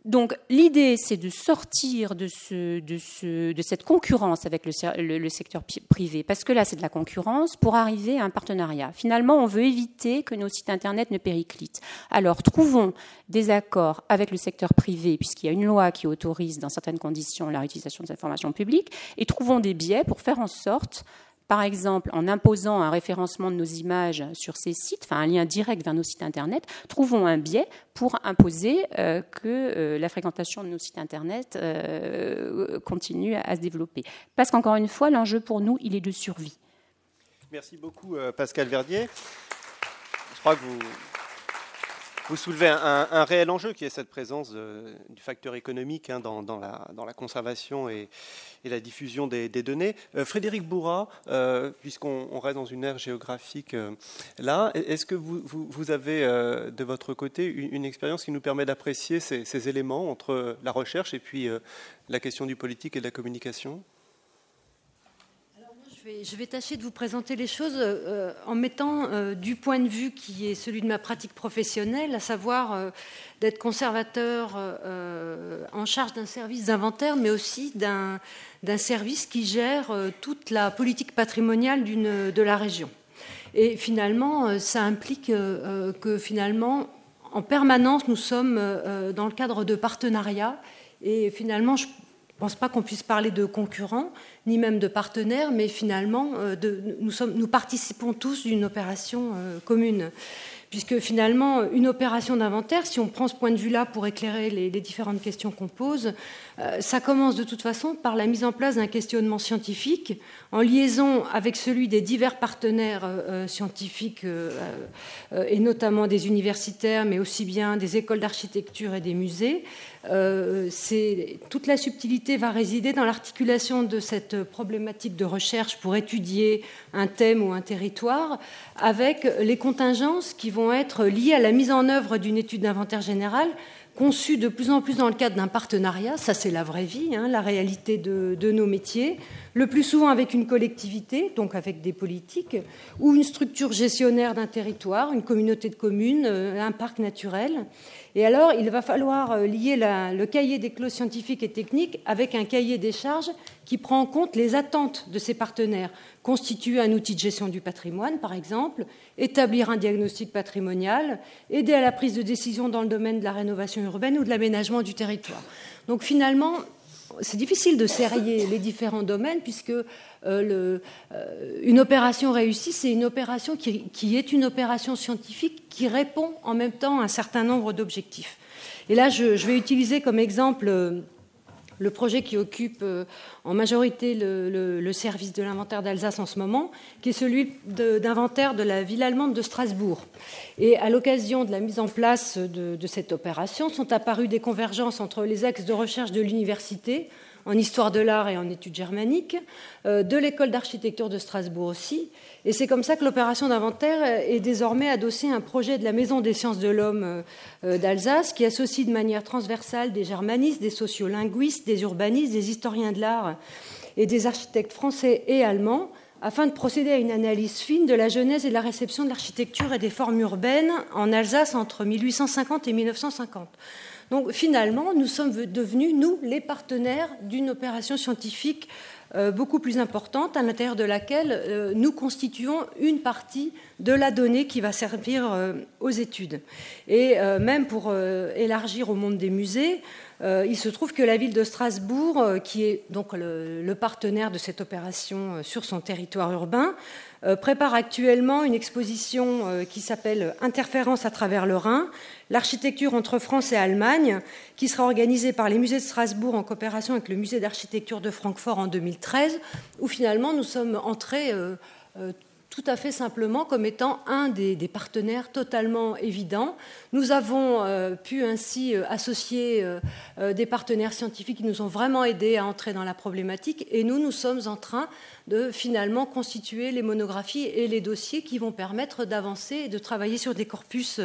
Donc l'idée, c'est de sortir de, ce, de, ce, de, cette concurrence avec le, le, secteur privé, parce que là, c'est de la concurrence, pour arriver à un partenariat. Finalement, on veut éviter que nos sites Internet ne périclitent. Alors, trouvons des accords avec le secteur privé, puisqu'il y a une loi qui autorise, dans certaines conditions, la réutilisation des informations publiques, et trouvons des biais pour faire en sorte par exemple en imposant un référencement de nos images sur ces sites, enfin un lien direct vers nos sites Internet, trouvons un biais pour imposer euh, que euh, la fréquentation de nos sites Internet euh, continue à, se développer. Parce qu'encore une fois, l'enjeu pour nous, il est de survie. Merci beaucoup Pascal Verdier. Je crois que vous, vous soulevez un, réel enjeu qui est cette présence du facteur économique hein, dans, la, conservation et, la diffusion des, données. Euh, Frédéric Bourra, euh, puisqu'on reste dans une ère géographique euh, là, est-ce que vous, avez de votre côté une, expérience qui nous permet d'apprécier ces, éléments entre la recherche et puis la question du politique et de la communication? Je vais, tâcher de vous présenter les choses euh, en mettant euh, du point de vue qui est celui de ma pratique professionnelle, à savoir euh, d'être conservateur en charge d'un service d'inventaire, mais aussi d'un service qui gère toute la politique patrimoniale de la région. Et finalement, ça implique que finalement, en permanence, nous sommes dans le cadre de partenariats. Et finalement, pense pas qu'on puisse parler de concurrents, ni même de partenaires, mais finalement, euh, nous, participons tous d'une opération euh, commune. puisque finalement, une opération d'inventaire, si on prend ce point de vue-là pour éclairer les, différentes questions qu'on pose, euh, ça commence de toute façon par la mise en place d'un questionnement scientifique en liaison avec celui des divers partenaires scientifiques, et notamment des universitaires, mais aussi bien des écoles d'architecture et des musées, euh, toute la subtilité va résider dans l'articulation de cette problématique de recherche pour étudier un thème ou un territoire avec les contingences qui vont être liées à la mise en œuvre d'une étude d'inventaire général conçue de plus en plus dans le cadre d'un partenariat, ça c'est la vraie vie, hein, la réalité de, nos métiers, le plus souvent avec une collectivité, donc avec des politiques, ou une structure gestionnaire d'un territoire, une communauté de communes, euh, un parc naturel. Et alors, il va falloir euh, lier le cahier des clauses scientifiques et techniques avec un cahier des charges qui prend en compte les attentes de ses partenaires. Constituer un outil de gestion du patrimoine, par exemple, établir un diagnostic patrimonial, aider à la prise de décision dans le domaine de la rénovation urbaine ou de l'aménagement du territoire. Donc finalement, c'est difficile de serrer les différents domaines puisque euh, euh, une opération réussie, c'est une opération qui, est une opération scientifique qui répond en même temps à un certain nombre d'objectifs. Et là, je, vais utiliser comme exemple euh, le projet qui occupe euh, en majorité le, service de l'inventaire d'Alsace en ce moment, qui est celui d'inventaire de, la ville allemande de Strasbourg. Et à l'occasion de la mise en place de, de cette opération, sont apparues des convergences entre les axes de recherche de l'université, en histoire de l'art et en études germaniques, euh, de l'école d'architecture de Strasbourg aussi. Et c'est comme ça que l'opération d'inventaire est désormais adossée à un projet de la Maison des sciences de l'homme euh, d'Alsace qui associe de manière transversale des germanistes, des sociolinguistes, des urbanistes, des historiens de l'art et des architectes français et allemands afin de procéder à une analyse fine de la genèse et de la réception de l'architecture et des formes urbaines en Alsace entre 1850 et 1950. Donc finalement, nous sommes devenus, nous, les partenaires d'une opération scientifique euh, beaucoup plus importante à l'intérieur de laquelle euh, nous constituons une partie de la donnée qui va servir euh, aux études. Et même pour élargir au monde des musées, il se trouve que la ville de Strasbourg, qui est donc le partenaire de cette opération sur son territoire urbain, prépare actuellement une exposition qui s'appelle Interférence à travers le Rhin, l'architecture entre France et Allemagne, qui sera organisée par les musées de Strasbourg en coopération avec le musée d'architecture de Francfort en 2013, où finalement nous sommes entrés euh, tout à fait simplement comme étant un des, partenaires totalement évidents. Nous avons euh, pu ainsi euh, associer euh, des partenaires scientifiques qui nous ont vraiment aidés à entrer dans la problématique et nous, nous sommes en train de finalement constituer les monographies et les dossiers qui vont permettre d'avancer et de travailler sur des corpus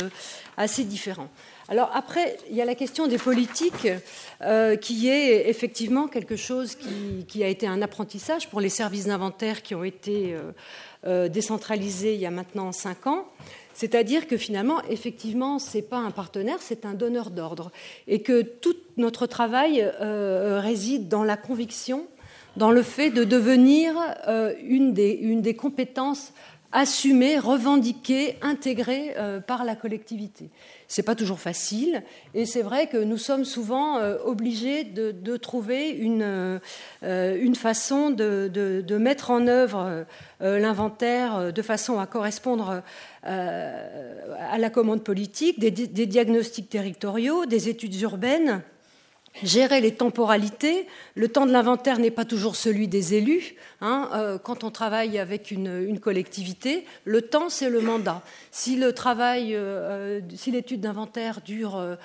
assez différents. Alors après, il y a la question des politiques, qui est effectivement quelque chose qui, a été un apprentissage pour les services d'inventaire qui ont été décentralisé il y a maintenant cinq ans. C'est-à-dire que finalement, effectivement, ce n'est pas un partenaire, c'est un donneur d'ordre. Et que tout notre travail euh, réside dans la conviction, dans le fait de devenir euh, des, une, des, compétences assumées, revendiquées, intégrées par la collectivité. Ce n'est pas toujours facile, et c'est vrai que nous sommes souvent obligés de, trouver une, une façon de, mettre en œuvre euh, l'inventaire euh, de façon à correspondre euh, à la commande politique, des, diagnostics territoriaux, des études urbaines gérer les temporalités. Le temps de l'inventaire n'est pas toujours celui des élus. Hein, quand on travaille avec une, collectivité, le temps, c'est le mandat. Si travail, si l'étude d'inventaire dure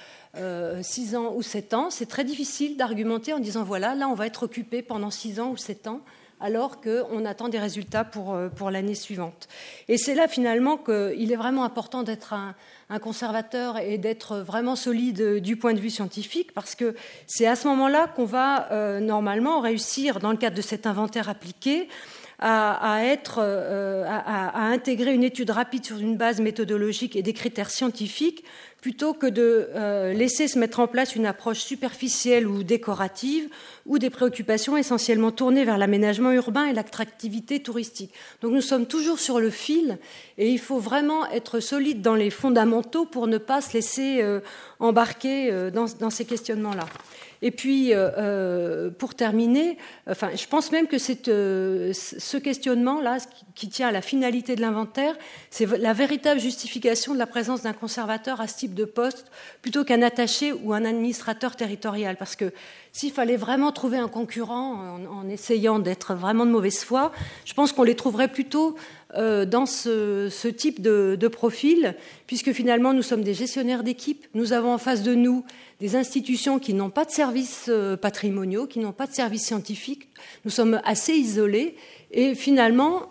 six ans ou sept ans, c'est très difficile d'argumenter en disant voilà, là, on va être occupé pendant six ans ou sept ans alors qu'on attend des résultats pour, euh, pour l'année suivante. Et c'est là finalement qu'il est vraiment important d'être un, conservateur et d'être vraiment solide du point de vue scientifique, parce que c'est à ce moment-là qu'on va euh, normalement réussir, dans le cadre de cet inventaire appliqué, à, être, euh, à, intégrer une étude rapide sur une base méthodologique et des critères scientifiques plutôt que de euh, laisser se mettre en place une approche superficielle ou décorative ou des préoccupations essentiellement tournées vers l'aménagement urbain et l'attractivité touristique. Donc nous sommes toujours sur le fil et il faut vraiment être solide dans les fondamentaux pour ne pas se laisser euh, embarquer dans, ces questionnements-là. Et puis, pour terminer, enfin, je pense même que ce questionnement-là, qui tient à la finalité de l'inventaire, c'est la véritable justification de la présence d'un conservateur à ce type de poste plutôt qu'un attaché ou un administrateur territorial. Parce que s'il fallait vraiment trouver un concurrent en, essayant d'être vraiment de mauvaise foi, je pense qu'on les trouverait plutôt euh, dans ce, type de, profil, puisque finalement nous sommes des gestionnaires d'équipe, nous avons en face de nous des institutions qui n'ont pas de services euh, patrimoniaux, qui n'ont pas de services scientifiques, nous sommes assez isolés, et finalement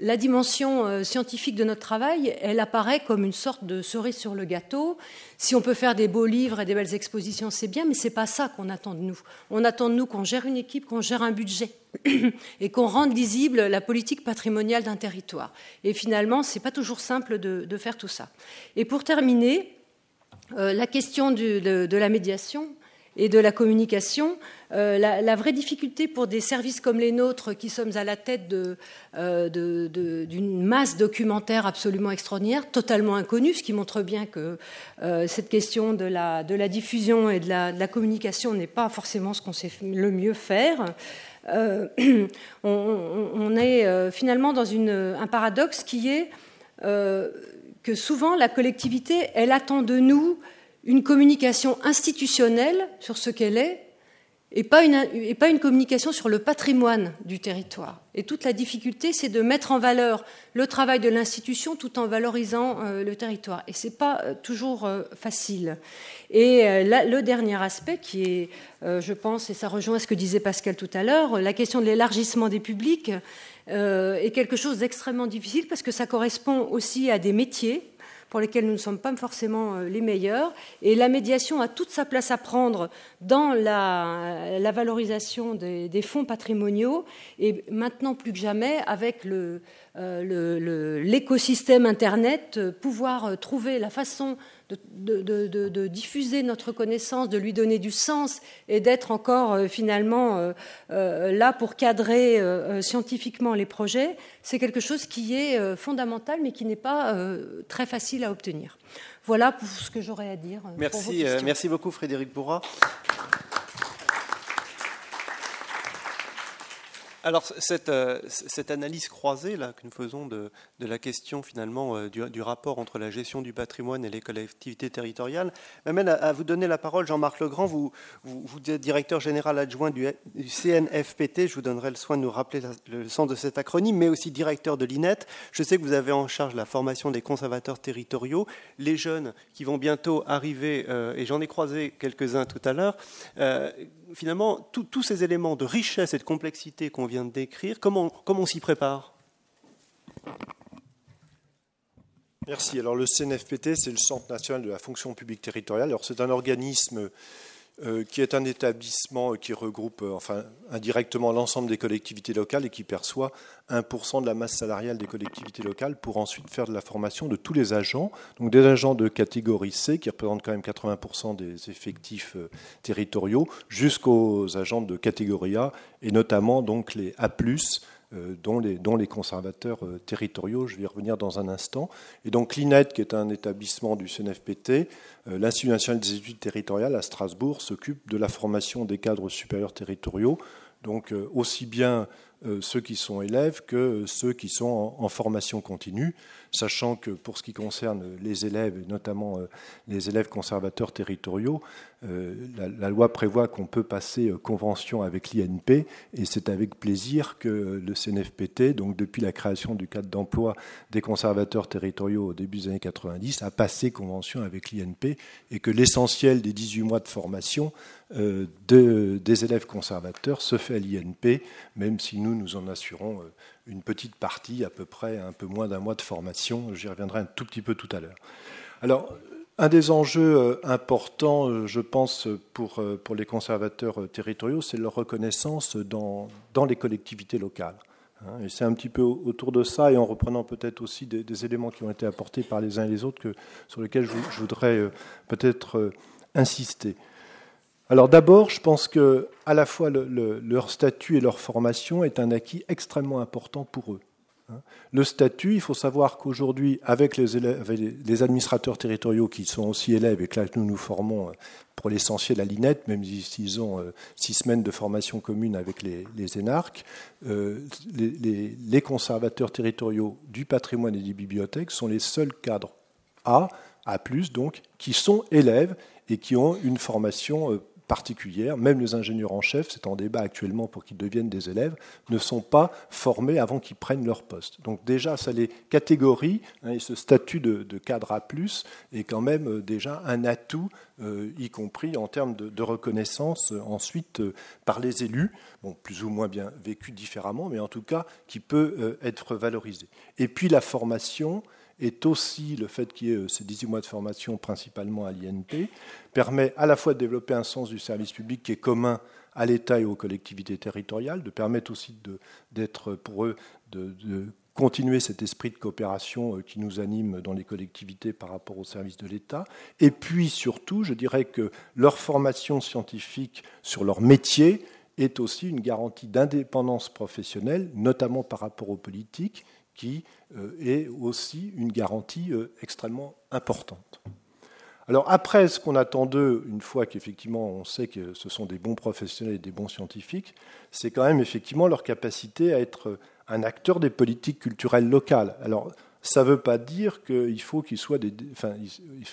la dimension euh, scientifique de notre travail, elle apparaît comme une sorte de cerise sur le gâteau. Si on peut faire des beaux livres et des belles expositions, c'est bien, mais ce n'est pas ça qu'on attend de nous. On attend de nous qu'on gère une équipe, qu'on gère un budget (clears throat) et qu'on rende lisible la politique patrimoniale d'un territoire. Et finalement, ce n'est pas toujours simple de, faire tout ça. Et pour terminer, euh, la question de, la médiation et de la communication, euh, la, vraie difficulté pour des services comme les nôtres, qui sommes à la tête euh, d'une masse documentaire absolument extraordinaire, totalement inconnue, ce qui montre bien que euh, cette question de la, diffusion et de la, communication n'est pas forcément ce qu'on sait le mieux faire. (clears throat) On, est finalement dans un paradoxe qui est que souvent la collectivité, elle attend de nous une communication institutionnelle sur ce qu'elle est et pas, une, communication sur le patrimoine du territoire. Et toute la difficulté, c'est de mettre en valeur le travail de l'institution tout en valorisant euh, le territoire. Et ce n'est pas euh, toujours euh, facile. Et le dernier aspect, qui est, je pense, et ça rejoint ce que disait Pascal tout à l'heure, la question de l'élargissement des publics est quelque chose d'extrêmement difficile parce que ça correspond aussi à des métiers pour lesquels nous ne sommes pas forcément euh, les meilleurs. Et la médiation a toute sa place à prendre dans la, valorisation des, fonds patrimoniaux et maintenant plus que jamais avec euh, l'écosystème Internet, euh, pouvoir trouver la façon de, diffuser notre connaissance, de lui donner du sens et d'être encore euh, finalement euh, euh, là pour cadrer scientifiquement les projets, c'est quelque chose qui est fondamental mais qui n'est pas très facile à obtenir. Voilà pour ce que j'aurais à dire. Merci, merci beaucoup Frédéric Bourra. Alors cette, euh, cette, analyse croisée là, que nous faisons de, la question finalement euh, du, rapport entre la gestion du patrimoine et les collectivités territoriales m'amène à, vous donner la parole, Jean-Marc Legrand. Vous, vous, êtes directeur général adjoint du, CNFPT. Je vous donnerai le soin de nous rappeler le sens de cet acronyme, mais aussi directeur de l'INET. Je sais que vous avez en charge la formation des conservateurs territoriaux, les jeunes qui vont bientôt arriver, euh, et j'en ai croisé quelques-uns tout à l'heure finalement, tous ces éléments de richesse et de complexité qu'on vient de décrire, comment, comment on s'y prépare? Merci. Alors le CNFPT, c'est le Centre national de la fonction publique territoriale. Alors c'est un organisme qui est un établissement qui regroupe euh, enfin, indirectement l'ensemble des collectivités locales et qui perçoit 1% de la masse salariale des collectivités locales pour ensuite faire de la formation de tous les agents, donc des agents de catégorie C qui représentent quand même 80% des effectifs euh, territoriaux, jusqu'aux agents de catégorie A et notamment donc les A+, euh, dont les, dont les conservateurs euh, territoriaux. Je vais y revenir dans un instant. Et donc l'INET, qui est un établissement du CNFPT, euh, l'Institut national des études territoriales à Strasbourg, s'occupe de la formation des cadres supérieurs territoriaux. Donc aussi bien ceux qui sont élèves que ceux qui sont en formation continue sachant que pour ce qui concerne les élèves, et notamment euh, les élèves conservateurs territoriaux, euh, la, loi prévoit qu'on peut passer euh, convention avec l'INP, et c'est avec plaisir que le CNFPT, donc depuis la création du cadre d'emploi des conservateurs territoriaux au début des années 90, a passé convention avec l'INP, et que l'essentiel des 18 mois de formation de, des élèves conservateurs se fait à l'INP, même si nous, nous en assurons une petite partie, à peu près un peu moins d'un mois de formation. J'y reviendrai un tout petit peu tout à l'heure. Alors, un des enjeux euh, importants, euh, je pense, pour, euh, pour les conservateurs territoriaux, c'est leur reconnaissance dans, dans les collectivités locales. Hein, et c'est un petit peu autour de ça, et en reprenant peut-être aussi des, éléments qui ont été apportés par les uns et les autres, que, sur lesquels je, voudrais peut-être insister. Alors d'abord, je pense que à la fois leur statut et leur formation est un acquis extrêmement important pour eux. Hein. Le statut, il faut savoir qu'aujourd'hui, avec les, les, administrateurs territoriaux qui sont aussi élèves et que là nous nous formons euh, pour l'essentiel à l'INET, même s'ils ont euh, six semaines de formation commune avec les, énarques, euh, les, conservateurs territoriaux du patrimoine et des bibliothèques sont les seuls cadres A, A+, donc, qui sont élèves et qui ont une formation particulière, même les ingénieurs en chef, c'est en débat actuellement pour qu'ils deviennent des élèves, ne sont pas formés avant qu'ils prennent leur poste. Donc déjà, ça les catégories, hein, et ce statut de, cadre A+, est quand même euh, déjà un atout, euh, y compris en termes de, reconnaissance euh, ensuite par les élus, bon, plus ou moins bien vécu différemment, mais en tout cas qui peut être valorisé. Et puis la formation, est aussi le fait qu'il y ait euh, ces 18 mois de formation principalement à l'INP, permet à la fois de développer un sens du service public qui est commun à l'État et aux collectivités territoriales, de permettre aussi d'être pour eux de, continuer cet esprit de coopération euh, qui nous anime dans les collectivités par rapport aux services de l'État. Et puis surtout, je dirais que leur formation scientifique sur leur métier est aussi une garantie d'indépendance professionnelle, notamment par rapport aux politiques, qui euh, est aussi une garantie euh, extrêmement importante. Alors après, ce qu'on attend d'eux, une fois qu'effectivement on sait que ce sont des bons professionnels et des bons scientifiques, c'est quand même effectivement leur capacité à être un acteur des politiques culturelles locales. Alors ça ne veut pas dire qu'il faut qu'ils soient des. Enfin,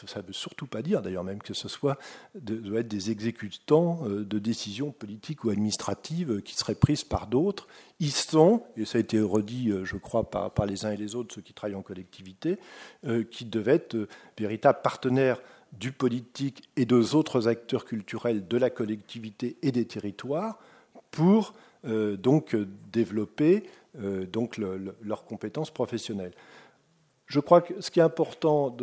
ça ne veut surtout pas dire, d'ailleurs, même que ce soit de, être des exécutants euh, de décisions politiques ou administratives qui seraient prises par d'autres. Ils sont, et ça a été redit, euh, je crois, par, les uns et les autres, ceux qui travaillent en collectivité, euh, qui devaient être véritables partenaires du politique et des autres acteurs culturels de la collectivité et des territoires pour donc développer donc leurs compétences professionnelles. Je crois que ce qui est important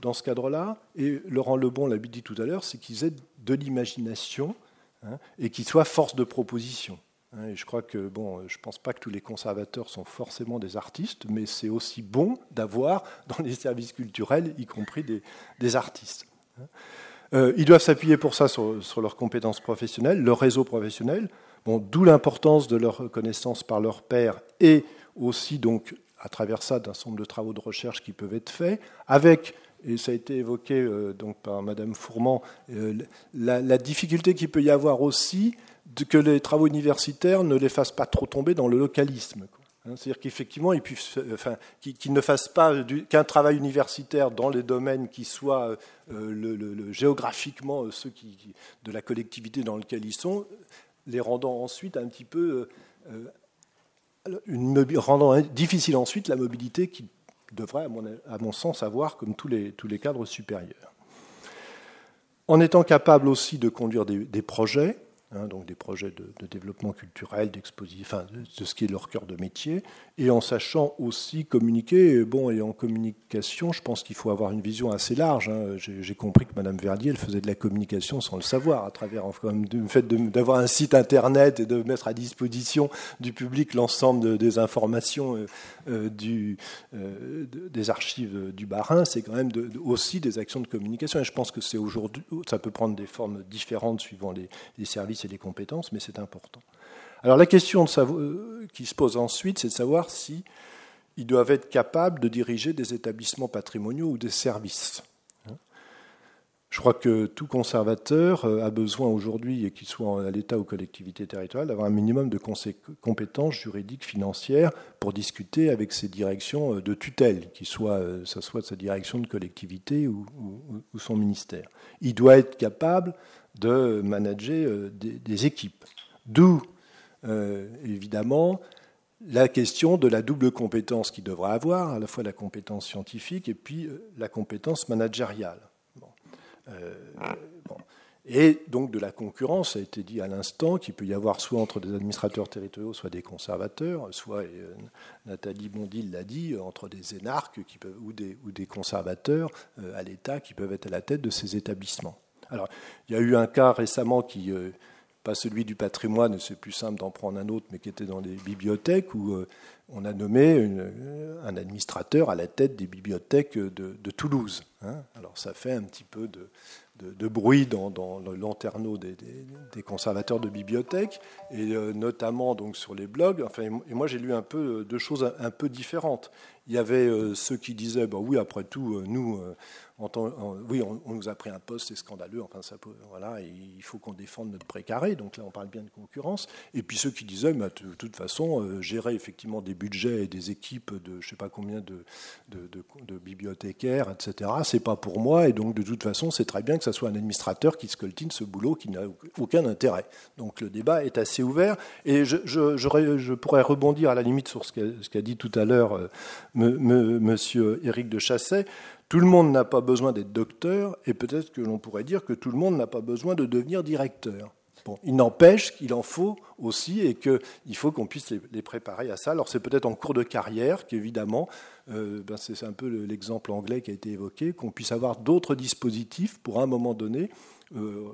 dans ce cadre-là, et Laurent Lebon l'a dit tout à l'heure, c'est qu'ils aient de l'imagination hein, et qu'ils soient force de proposition. Hein. et je crois que, bon, je ne pense pas que tous les conservateurs sont forcément des artistes, mais c'est aussi bon d'avoir dans les services culturels, y compris des, artistes. Hein. Euh, ils doivent s'appuyer pour ça sur, leurs compétences professionnelles, leur réseau professionnel, bon, d'où l'importance de leur reconnaissance par leur père et aussi donc à travers ça d'un certain nombre de travaux de recherche qui peuvent être faits, avec, et ça a été évoqué euh, donc par Madame Fourment, euh, la, difficulté qu'il peut y avoir aussi que les travaux universitaires ne les fassent pas trop tomber dans le localisme. Hein, c'est-à-dire qu'effectivement, ils, enfin, qu'ils ne fassent pas qu'un travail universitaire dans les domaines qui soient euh, géographiquement ceux de la collectivité dans laquelle ils sont, les rendant ensuite un petit peu rendant difficile ensuite la mobilité qui devrait, à mon, sens, avoir comme tous les, cadres supérieurs. En étant capable aussi de conduire des projets, Hein, donc des projets de, développement culturel, d'exposition, enfin, de ce qui est leur cœur de métier, et en sachant aussi communiquer. Bon, et en communication, je pense qu'il faut avoir une vision assez large. Hein. J'ai compris que Madame Verdier, elle faisait de la communication sans le savoir, à travers le fait d'avoir un site internet et de mettre à disposition du public l'ensemble des informations euh, euh, euh, des archives du Barin. C'est quand même aussi des actions de communication. Et je pense que c'est aujourd'hui, ça peut prendre des formes différentes suivant les services et des compétences, mais c'est important. Alors la question euh, qui se pose ensuite, c'est de savoir si ils doivent être capables de diriger des établissements patrimoniaux ou des services. Je crois que tout conservateur euh, a besoin aujourd'hui, qu'il soit à l'État ou collectivité territoriale, d'avoir un minimum de compétences juridiques, financières pour discuter avec ses directions euh, de tutelle, qu'il soit, ça soit sa direction de collectivité ou son ministère. Il doit être capable de manager euh, des, équipes. D'où, euh, évidemment, la question de la double compétence qu'il devra avoir, à la fois la compétence scientifique et puis euh, la compétence managériale. Et donc de la concurrence, ça a été dit à l'instant, qu'il peut y avoir soit entre des administrateurs territoriaux, soit des conservateurs, soit, Nathalie Bondil l'a dit, entre des énarques ou des conservateurs à l'État qui peuvent être à la tête de ces établissements. Alors, il y a eu un cas récemment qui, euh, pas celui du patrimoine, c'est plus simple d'en prendre un autre, mais qui était dans les bibliothèques, où on a nommé un administrateur à la tête des bibliothèques de, Toulouse. Hein. Alors ça fait un petit peu de, bruit dans, dans le des, conservateurs de bibliothèques, et euh, notamment donc sur les blogs. Enfin, et moi j'ai lu un peu deux choses un, peu différentes. Il y avait euh, ceux qui disaient, bah oui, après tout, euh, nous, oui, on, nous a pris un poste, c'est scandaleux. Enfin, ça voilà, il faut qu'on défende notre précaré. Donc là, on parle bien de concurrence. Et puis ceux qui disaient, de toute façon, euh, gérer effectivement des budgets et des équipes de je sais pas combien de, de, bibliothécaires, etc. C'est pas pour moi. Et donc de toute façon, c'est très bien que ce soit un administrateur qui scoltine ce boulot qui n'a aucun intérêt. Donc le débat est assez ouvert. Et je, je pourrais rebondir à la limite sur ce qu'a dit tout à l'heure euh, Monsieur Éric de Chasset. Tout le monde n'a pas besoin d'être docteur, et peut-être que l'on pourrait dire que tout le monde n'a pas besoin de devenir directeur. Bon, il n'empêche qu'il en faut aussi et qu'il faut qu'on puisse les, préparer à ça. Alors c'est peut-être en cours de carrière qu'évidemment, euh, ben c'est un peu l'exemple anglais qui a été évoqué, qu'on puisse avoir d'autres dispositifs pour un moment donné euh,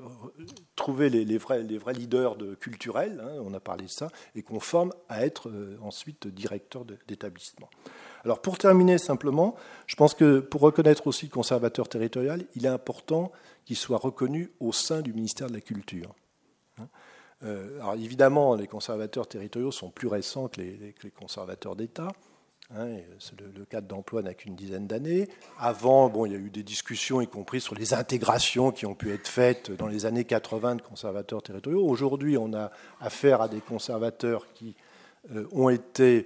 trouver les, vrais, leaders de, culturels, hein, on a parlé de ça, et qu'on forme à être euh, ensuite directeur d'établissement. Alors pour terminer simplement, je pense que pour reconnaître aussi le conservateur territorial, il est important qu'il soit reconnu au sein du ministère de la Culture. Hein. Euh, alors évidemment, les conservateurs territoriaux sont plus récents que les, conservateurs d'État. Hein, le, cadre d'emploi n'a qu'une dizaine d'années. Avant, bon, il y a eu des discussions, y compris sur les intégrations qui ont pu être faites dans les années 80 de conservateurs territoriaux. Aujourd'hui, on a affaire à des conservateurs qui euh, ont été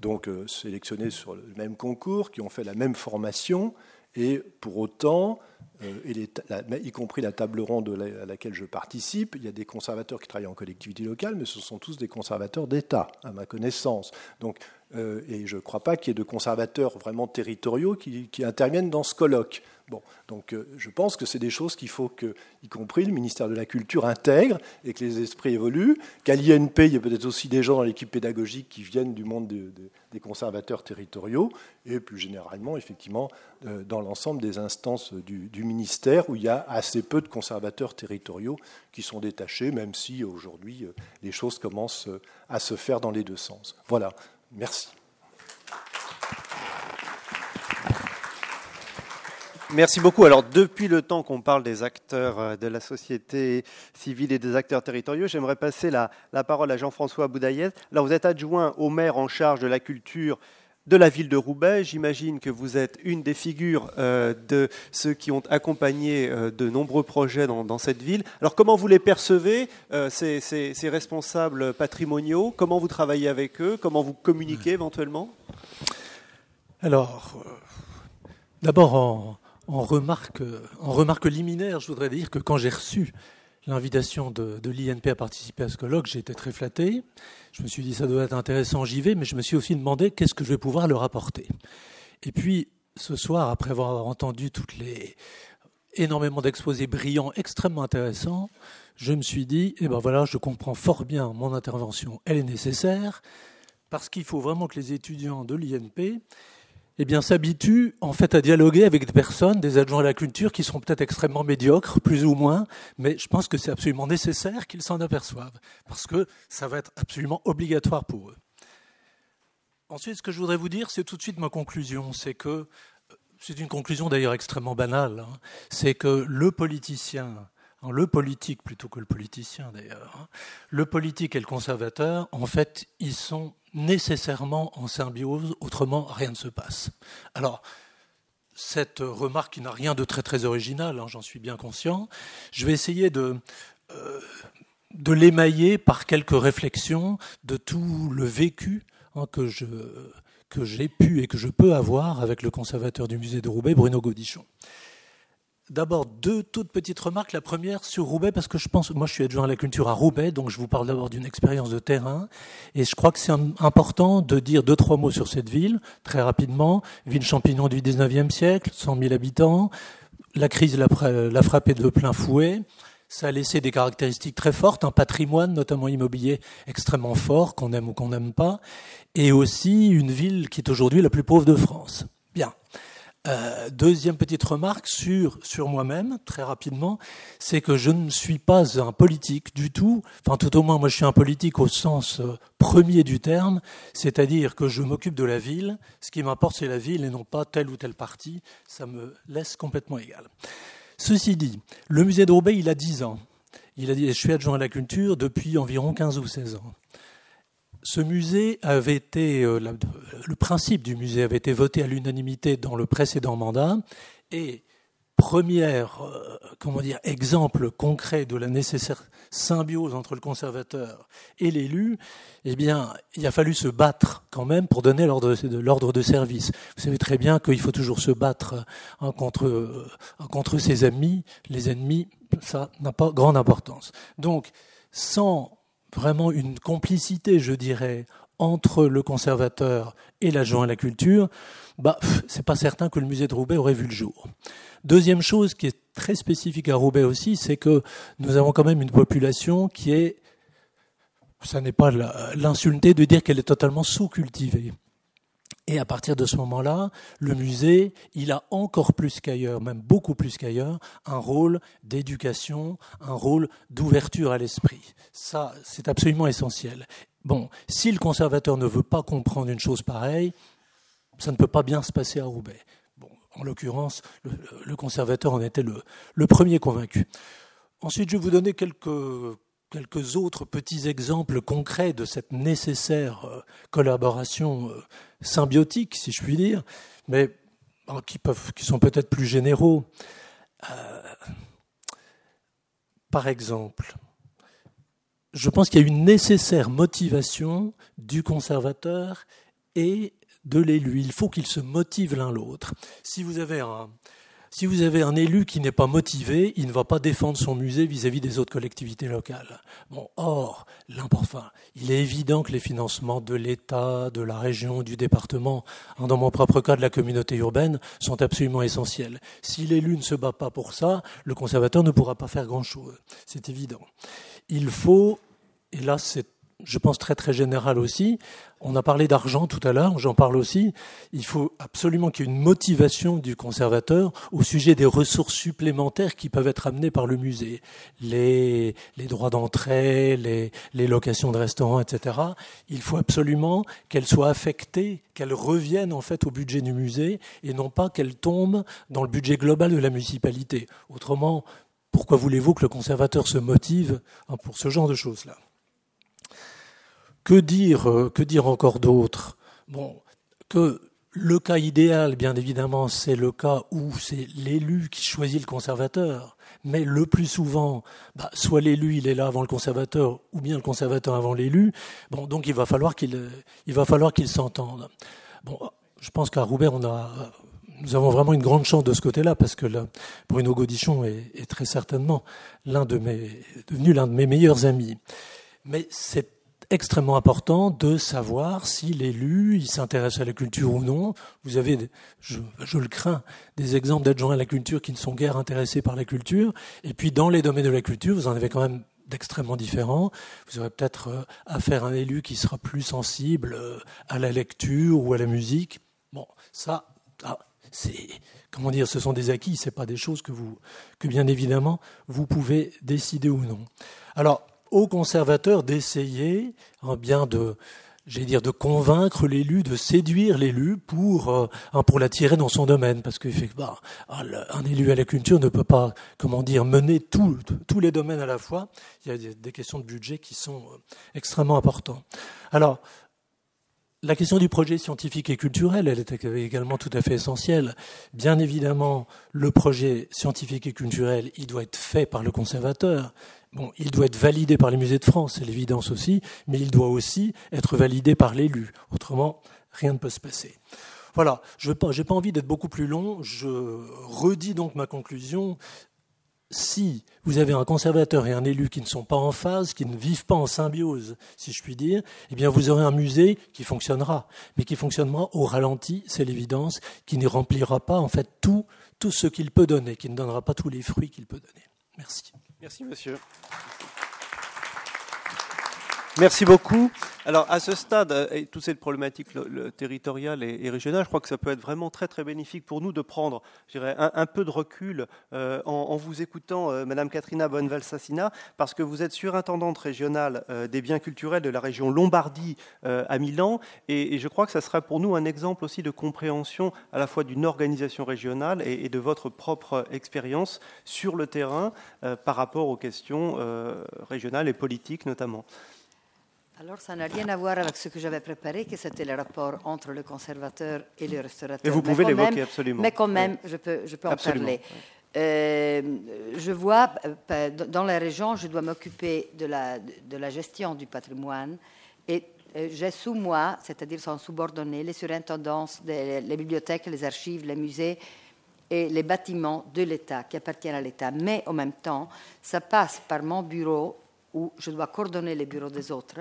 donc euh, sélectionnés sur le même concours, qui ont fait la même formation, et pour autant, euh, y compris la table ronde à laquelle je participe, il y a des conservateurs qui travaillent en collectivité locale, mais ce sont tous des conservateurs d'État, à ma connaissance. Donc, euh, et je ne crois pas qu'il y ait de conservateurs vraiment territoriaux qui interviennent dans ce colloque. Bon, donc euh, je pense que c'est des choses qu'il faut que, y compris le ministère de la Culture intègre et que les esprits évoluent. Qu'à l'INP, il y a peut-être aussi des gens dans l'équipe pédagogique qui viennent du monde des conservateurs territoriaux et plus généralement, effectivement, euh, dans l'ensemble des instances du, ministère où il y a assez peu de conservateurs territoriaux qui sont détachés, même si aujourd'hui euh, les choses commencent à se faire dans les deux sens. Voilà, merci. Merci beaucoup. Alors, depuis le temps qu'on parle des acteurs euh, de la société civile et des acteurs territoriaux, j'aimerais passer la, parole à Jean-François Boudaillez. Alors, vous êtes adjoint au maire en charge de la culture de la ville de Roubaix. J'imagine que vous êtes une des figures euh, de ceux qui ont accompagné euh, de nombreux projets dans, cette ville. Alors comment vous les percevez, ces, ces, responsables patrimoniaux? Comment vous travaillez avec eux? Comment vous communiquez éventuellement? Alors, d'abord en, en remarque, en remarque liminaire, je voudrais dire que quand j'ai reçu l'invitation de, l'INP à participer à ce colloque, j'ai été très flatté. Je me suis dit, ça doit être intéressant, j'y vais, mais je me suis aussi demandé qu'est-ce que je vais pouvoir leur apporter. Et puis, ce soir, après avoir entendu énormément d'exposés brillants, extrêmement intéressants, je me suis dit, eh ben voilà, je comprends fort bien mon intervention, elle est nécessaire, parce qu'il faut vraiment que les étudiants de l'INP eh bien, s'habitue en fait à dialoguer avec des personnes, des adjoints à la culture, qui sont peut-être extrêmement médiocres, plus ou moins, mais je pense que c'est absolument nécessaire qu'ils s'en aperçoivent, parce que ça va être absolument obligatoire pour eux. Ensuite, ce que je voudrais vous dire, c'est tout de suite ma conclusion, c'est que c'est une conclusion d'ailleurs extrêmement banale, hein, c'est que le politicien, hein, le politique plutôt que le politicien d'ailleurs, hein, le politique et le conservateur, en fait, ils sont nécessairement en symbiose, autrement rien ne se passe. Alors, cette remarque qui n'a rien de très très original, hein, j'en suis bien conscient, je vais essayer de, euh, de l'émailler par quelques réflexions de tout le vécu hein, que que j'ai pu et que je peux avoir avec le conservateur du musée de Roubaix, Bruno Gaudichon. D'abord, deux toutes petites remarques. La première sur Roubaix, parce que je pense, moi je suis adjoint à la culture à Roubaix, donc je vous parle d'abord d'une expérience de terrain. Et je crois que c'est important de dire deux, trois mots sur cette ville, très rapidement. Ville champignon du 19e siècle, 100 000 habitants. La crise l'a frappé de plein fouet. Ça a laissé des caractéristiques très fortes, un patrimoine, notamment immobilier, extrêmement fort, qu'on aime ou qu'on n'aime pas. Et aussi une ville qui est aujourd'hui la plus pauvre de France. Bien. Euh, deuxième petite remarque sur, moi-même, très rapidement, c'est que je ne suis pas un politique du tout. Enfin, tout au moins, moi, je suis un politique au sens euh, premier du terme, c'est-à-dire que je m'occupe de la ville. Ce qui m'importe, c'est la ville et non pas tel ou tel parti. Ça me laisse complètement égal. Ceci dit, le musée Roubaix, il a 10 ans. Je suis adjoint à la culture depuis environ 15 ou 16 ans. Ce musée avait été, euh, le principe du musée avait été voté à l'unanimité dans le précédent mandat et premier euh, comment dire, exemple concret de la nécessaire symbiose entre le conservateur et l'élu, eh bien, il a fallu se battre quand même pour donner l'ordre de, service. Vous savez très bien qu'il faut toujours se battre hein, contre, euh, contre ses amis. Les ennemis, ça n'a pas grande importance. Donc, sans vraiment une complicité, je dirais, entre le conservateur et l'adjoint à la culture, bah, c'est pas certain que le musée de Roubaix aurait vu le jour. Deuxième chose qui est très spécifique à Roubaix aussi, c'est que nous avons quand même une population qui est, ça n'est pas l'insulter de dire qu'elle est totalement sous-cultivée. Et à partir de ce moment-là, le musée, il a encore plus qu'ailleurs, même beaucoup plus qu'ailleurs, un rôle d'éducation, un rôle d'ouverture à l'esprit. Ça, c'est absolument essentiel. Bon, si le conservateur ne veut pas comprendre une chose pareille, ça ne peut pas bien se passer à Roubaix. Bon, en l'occurrence, le, conservateur en était le, premier convaincu. Ensuite, je vais vous donner quelques quelques autres petits exemples concrets de cette nécessaire euh, collaboration euh, symbiotique, si je puis dire, mais qui, peuvent, qui sont peut-être plus généraux. Euh, par exemple, je pense qu'il y a une nécessaire motivation du conservateur et de l'élu. Il faut qu'ils se motivent l'un l'autre. Si vous avez un, si vous avez un élu qui n'est pas motivé, il ne va pas défendre son musée vis-à-vis des autres collectivités locales. Bon, or, l'important, il est évident que les financements de l'État, de la région, du département, hein, dans mon propre cas de la communauté urbaine, sont absolument essentiels. Si l'élu ne se bat pas pour ça, le conservateur ne pourra pas faire grand-chose. C'est évident. Il faut, et là c'est je pense très très général aussi. On a parlé d'argent tout à l'heure, j'en parle aussi. Il faut absolument qu'il y ait une motivation du conservateur au sujet des ressources supplémentaires qui peuvent être amenées par le musée. Les, droits d'entrée, les, les locations de restaurants, etc. Il faut absolument qu'elles soient affectées, qu'elles reviennent en fait au budget du musée et non pas qu'elles tombent dans le budget global de la municipalité. Autrement, pourquoi voulez-vous que le conservateur se motive hein, pour ce genre de choses-là? Que dire, euh, que dire encore d'autre? Bon, que le cas idéal, bien évidemment, c'est le cas où c'est l'élu qui choisit le conservateur. Mais le plus souvent, bah, soit l'élu il est là avant le conservateur, ou bien le conservateur avant l'élu. Bon, donc il va falloir qu'il, il va falloir qu'ils s'entendent. Bon, je pense qu'à Roubaix, on a, nous avons vraiment une grande chance de ce côté-là, parce que là, Bruno Godichon est, est très certainement l'un de mes, devenu l'un de mes meilleurs amis. Mais c'est extrêmement important de savoir si l'élu s'intéresse à la culture ou non. Vous avez, je, le crains, des exemples d'adjoints à la culture qui ne sont guère intéressés par la culture. Et puis dans les domaines de la culture, vous en avez quand même d'extrêmement différents. Vous aurez peut-être euh, affaire à un élu qui sera plus sensible euh, à la lecture ou à la musique. Bon, ça, ah, c'est comment dire, ce sont des acquis, c'est pas des choses que vous, que bien évidemment vous pouvez décider ou non. Alors aux conservateurs d'essayer hein, bien de j'ai dire de convaincre l'élu, de séduire l'élu pour euh, hein, pour l'attirer dans son domaine, parce que bah, un élu à la culture ne peut pas comment dire mener tous les domaines à la fois. Il y a des questions de budget qui sont euh, extrêmement importantes. La question du projet scientifique et culturel, elle est également tout à fait essentielle. Bien évidemment, le projet scientifique et culturel, il doit être fait par le conservateur. Il doit être validé par les musées de France, c'est l'évidence aussi, mais il doit aussi être validé par l'élu. Autrement, rien ne peut se passer. Voilà, je n'ai pas envie d'être beaucoup plus long. Je redis donc ma conclusion. Si vous avez un conservateur et un élu qui ne sont pas en phase, qui ne vivent pas en symbiose, si je puis dire, eh bien vous aurez un musée qui fonctionnera, mais qui fonctionnera au ralenti, c'est l'évidence, qui ne remplira pas en fait tout, tout ce qu'il peut donner, qui ne donnera pas tous les fruits qu'il peut donner. Merci. Merci, monsieur. Merci beaucoup. Alors, à ce stade, euh, et toute cette problématique territoriale et, régionale, je crois que ça peut être vraiment très, très bénéfique pour nous de prendre un, un, peu de recul euh, en, vous écoutant, euh, Madame Katrina Bonneval-Sassina, parce que vous êtes surintendante régionale des biens culturels de la région Lombardie à Milan, et, je crois que ça sera pour nous un exemple aussi de compréhension à la fois d'une organisation régionale et, de votre propre expérience sur le terrain par rapport aux questions régionales et politiques notamment. Alors, ça n'a rien à voir avec ce que j'avais préparé, que c'était le rapport entre le conservateur et le restaurateur. Et vous pouvez l'évoquer absolument. Mais quand même, je peux, je peux en parler. Euh, je vois, euh, dans la région, je dois m'occuper de la, de la gestion du patrimoine et euh, j'ai sous moi, c'est-à-dire sans subordonné, les surintendances, les bibliothèques, les archives, les musées et les bâtiments de l'État, qui appartiennent à l'État. Mais en même temps, ça passe par mon bureau où je dois coordonner les bureaux des autres,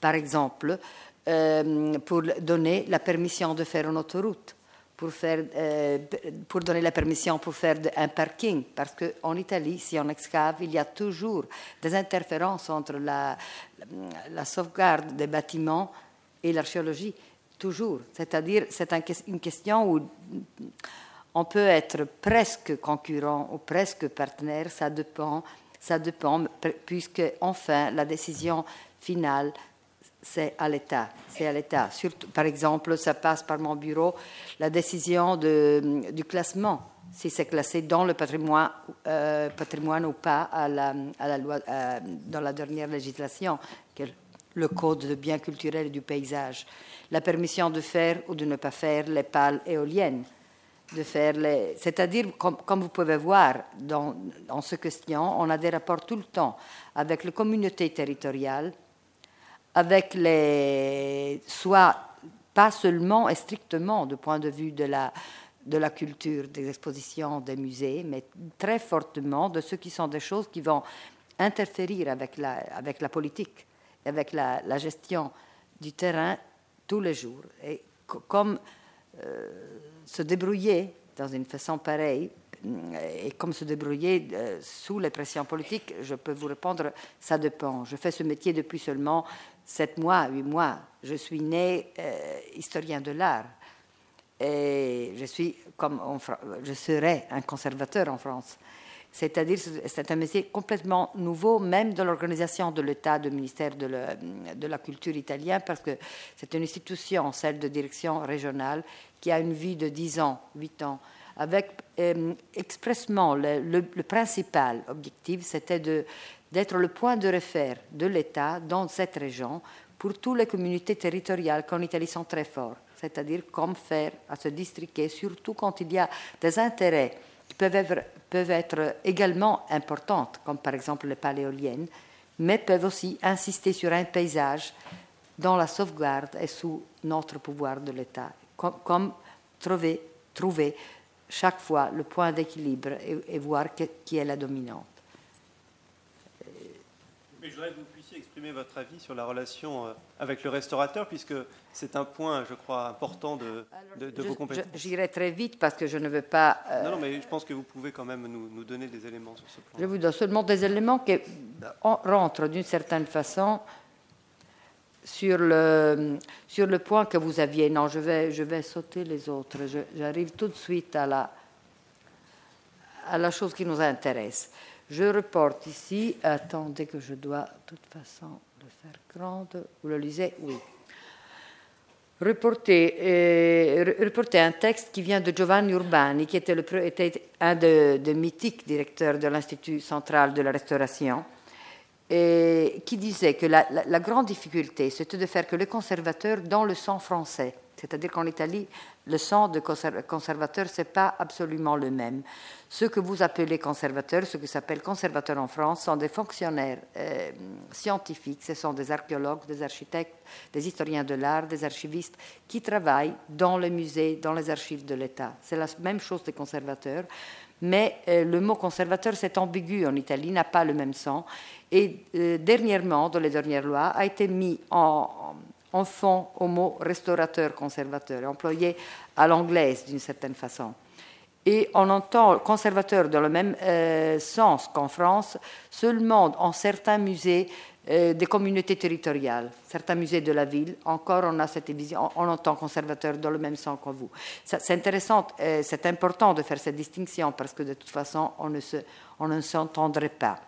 par exemple, euh, pour donner la permission de faire une autoroute, pour, faire, euh, pour donner la permission pour faire un parking, parce qu'en Italie, si on excave, il y a toujours des interférences entre la, sauvegarde des bâtiments et l'archéologie, toujours. C'est-à-dire, c'est une question où on peut être presque concurrent ou presque partenaire, ça dépend ça dépend, puisque enfin la décision finale, c'est à l'État. C'est à l'État. Par exemple, ça passe par mon bureau la décision du classement, si c'est classé dans le patrimoine, euh, patrimoine ou pas euh, dans la dernière législation, le code de biens culturels et du paysage. La permission de faire ou de ne pas faire les pales éoliennes de faire. C'est-à-dire, comme, vous pouvez voir dans, dans ce question, on a des rapports tout le temps avec les communautés territoriales, avec les... soit pas seulement et strictement du point de vue de la, de la culture, des expositions, des musées, mais très fortement de ce qui sont des choses qui vont interférer avec la, avec la politique, avec la, la gestion du terrain tous les jours. Et comme euh, se débrouiller dans une façon pareille, et comme se débrouiller euh, sous les pressions politiques, je peux vous répondre, ça dépend. Je fais ce métier depuis seulement sept mois, huit mois. Je suis né euh, historien de l'art. Et je suis, comme je serai un conservateur en France. C'est-à-dire, c'est un métier complètement nouveau, même dans l'organisation de l'État, du ministère de, de, la Culture italien, parce que c'est une institution, celle de direction régionale, qui a une vie de 10 ans, 8 ans, avec euh, expressement le, principal objectif, c'était d'être le point de référence de l'État dans cette région pour toutes les communautés territoriales qu'en Italie sont très fortes, c'est-à-dire comment faire à se distriquer, surtout quand il y a des intérêts qui peuvent être, peuvent être également importants, comme par exemple les paléoliennes, mais peuvent aussi insister sur un paysage dans la sauvegarde et sous notre pouvoir de l'État comme, trouver, trouver chaque fois le point d'équilibre et, voir qui est la dominante. Mais je voudrais que vous puissiez exprimer votre avis sur la relation euh, avec le restaurateur, puisque c'est un point, je crois, important de, de, vos compétences. J'irai très vite parce que je ne veux pas. Euh, non, non, mais je pense que vous pouvez quand même nous, nous, donner des éléments sur ce plan. Je vous donne seulement des éléments qui rentrent d'une certaine façon sur le, sur le point que vous aviez. Non, je vais, je vais sauter les autres. J'arrive tout de suite à la, à la chose qui nous intéresse. Je reporte ici, attendez que je dois de toute façon le faire grande. Vous le lisez? Oui. Reporter, euh, un texte qui vient de Giovanni Urbani, qui était, le, était un des de mythiques directeurs de l'Institut central de la restauration et qui disait que la, grande difficulté, c'était de faire que les conservateurs dans le sang français, c'est-à-dire qu'en Italie, le sang de conservateur, ce n'est pas absolument le même. Ceux que vous appelez conservateurs, ceux qui s'appellent conservateurs en France, sont des fonctionnaires euh, scientifiques, ce sont des archéologues, des architectes, des historiens de l'art, des archivistes, qui travaillent dans les musées, dans les archives de l'État. C'est la même chose des conservateurs, mais euh, le mot conservateur, c'est ambigu en Italie, n'a pas le même sens. Et euh, dernièrement, dans les dernières lois, a été mis en, fond au mot restaurateur conservateur, employé à l'anglaise d'une certaine façon. Et on entend conservateur dans le même euh, sens qu'en France, seulement en certains musées des communautés territoriales. Certains musées de la ville, encore, on a cette vision, on entend conservateur dans le même sens que vous. C'est intéressant, euh, c'est important de faire cette distinction parce que de toute façon, on ne, se, on ne s'entendrait pas.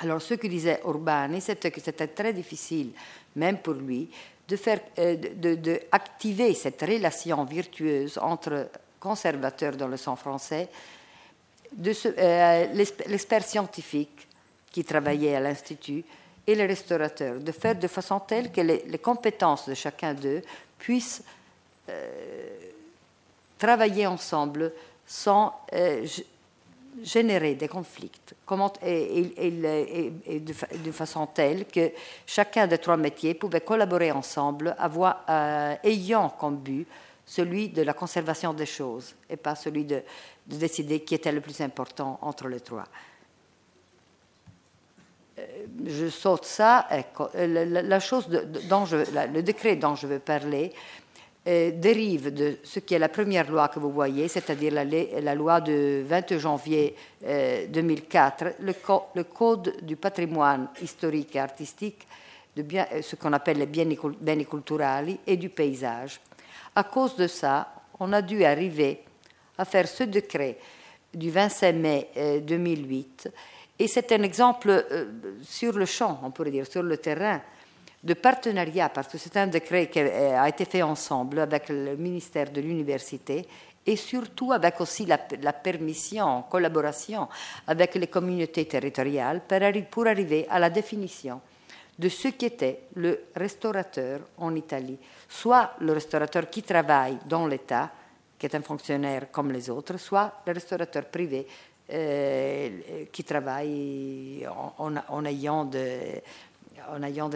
Alors, ce que disait Urbani, c'était que c'était très difficile, même pour lui, de faire, euh, de, de, activer cette relation virtueuse entre conservateurs dans le sens français, de l'expert scientifique qui travaillait à l'Institut, et les restaurateurs, de faire de façon telle que les, compétences de chacun d'eux puissent euh, travailler ensemble sans euh, générer des conflits comment, et, de, façon telle que chacun des trois métiers pouvait collaborer ensemble, avoir, euh, ayant comme but celui de la conservation des choses et pas celui de, de décider qui était le plus important entre les trois. Euh, je saute ça. Euh, la, chose dont je, le décret dont je veux parler euh, dérive de ce qui est la première loi que vous voyez, c'est-à-dire la, loi du 20 janvier 2004, le, Code du patrimoine historique et artistique, ce qu'on appelle les biens culturels et du paysage. À cause de ça, on a dû arriver à faire ce décret du 25 mai 2008 et c'est un exemple euh, sur le champ, on pourrait dire, sur le terrain, de partenariat, parce que c'est un décret qui a été fait ensemble avec le ministère de l'Université et surtout avec aussi la, permission, collaboration avec les communautés territoriales pour arriver à la définition de ce qu'était le restaurateur en Italie, soit le restaurateur qui travaille dans l'État, qui est un fonctionnaire comme les autres, soit le restaurateur privé euh, qui travaillent en, ayant des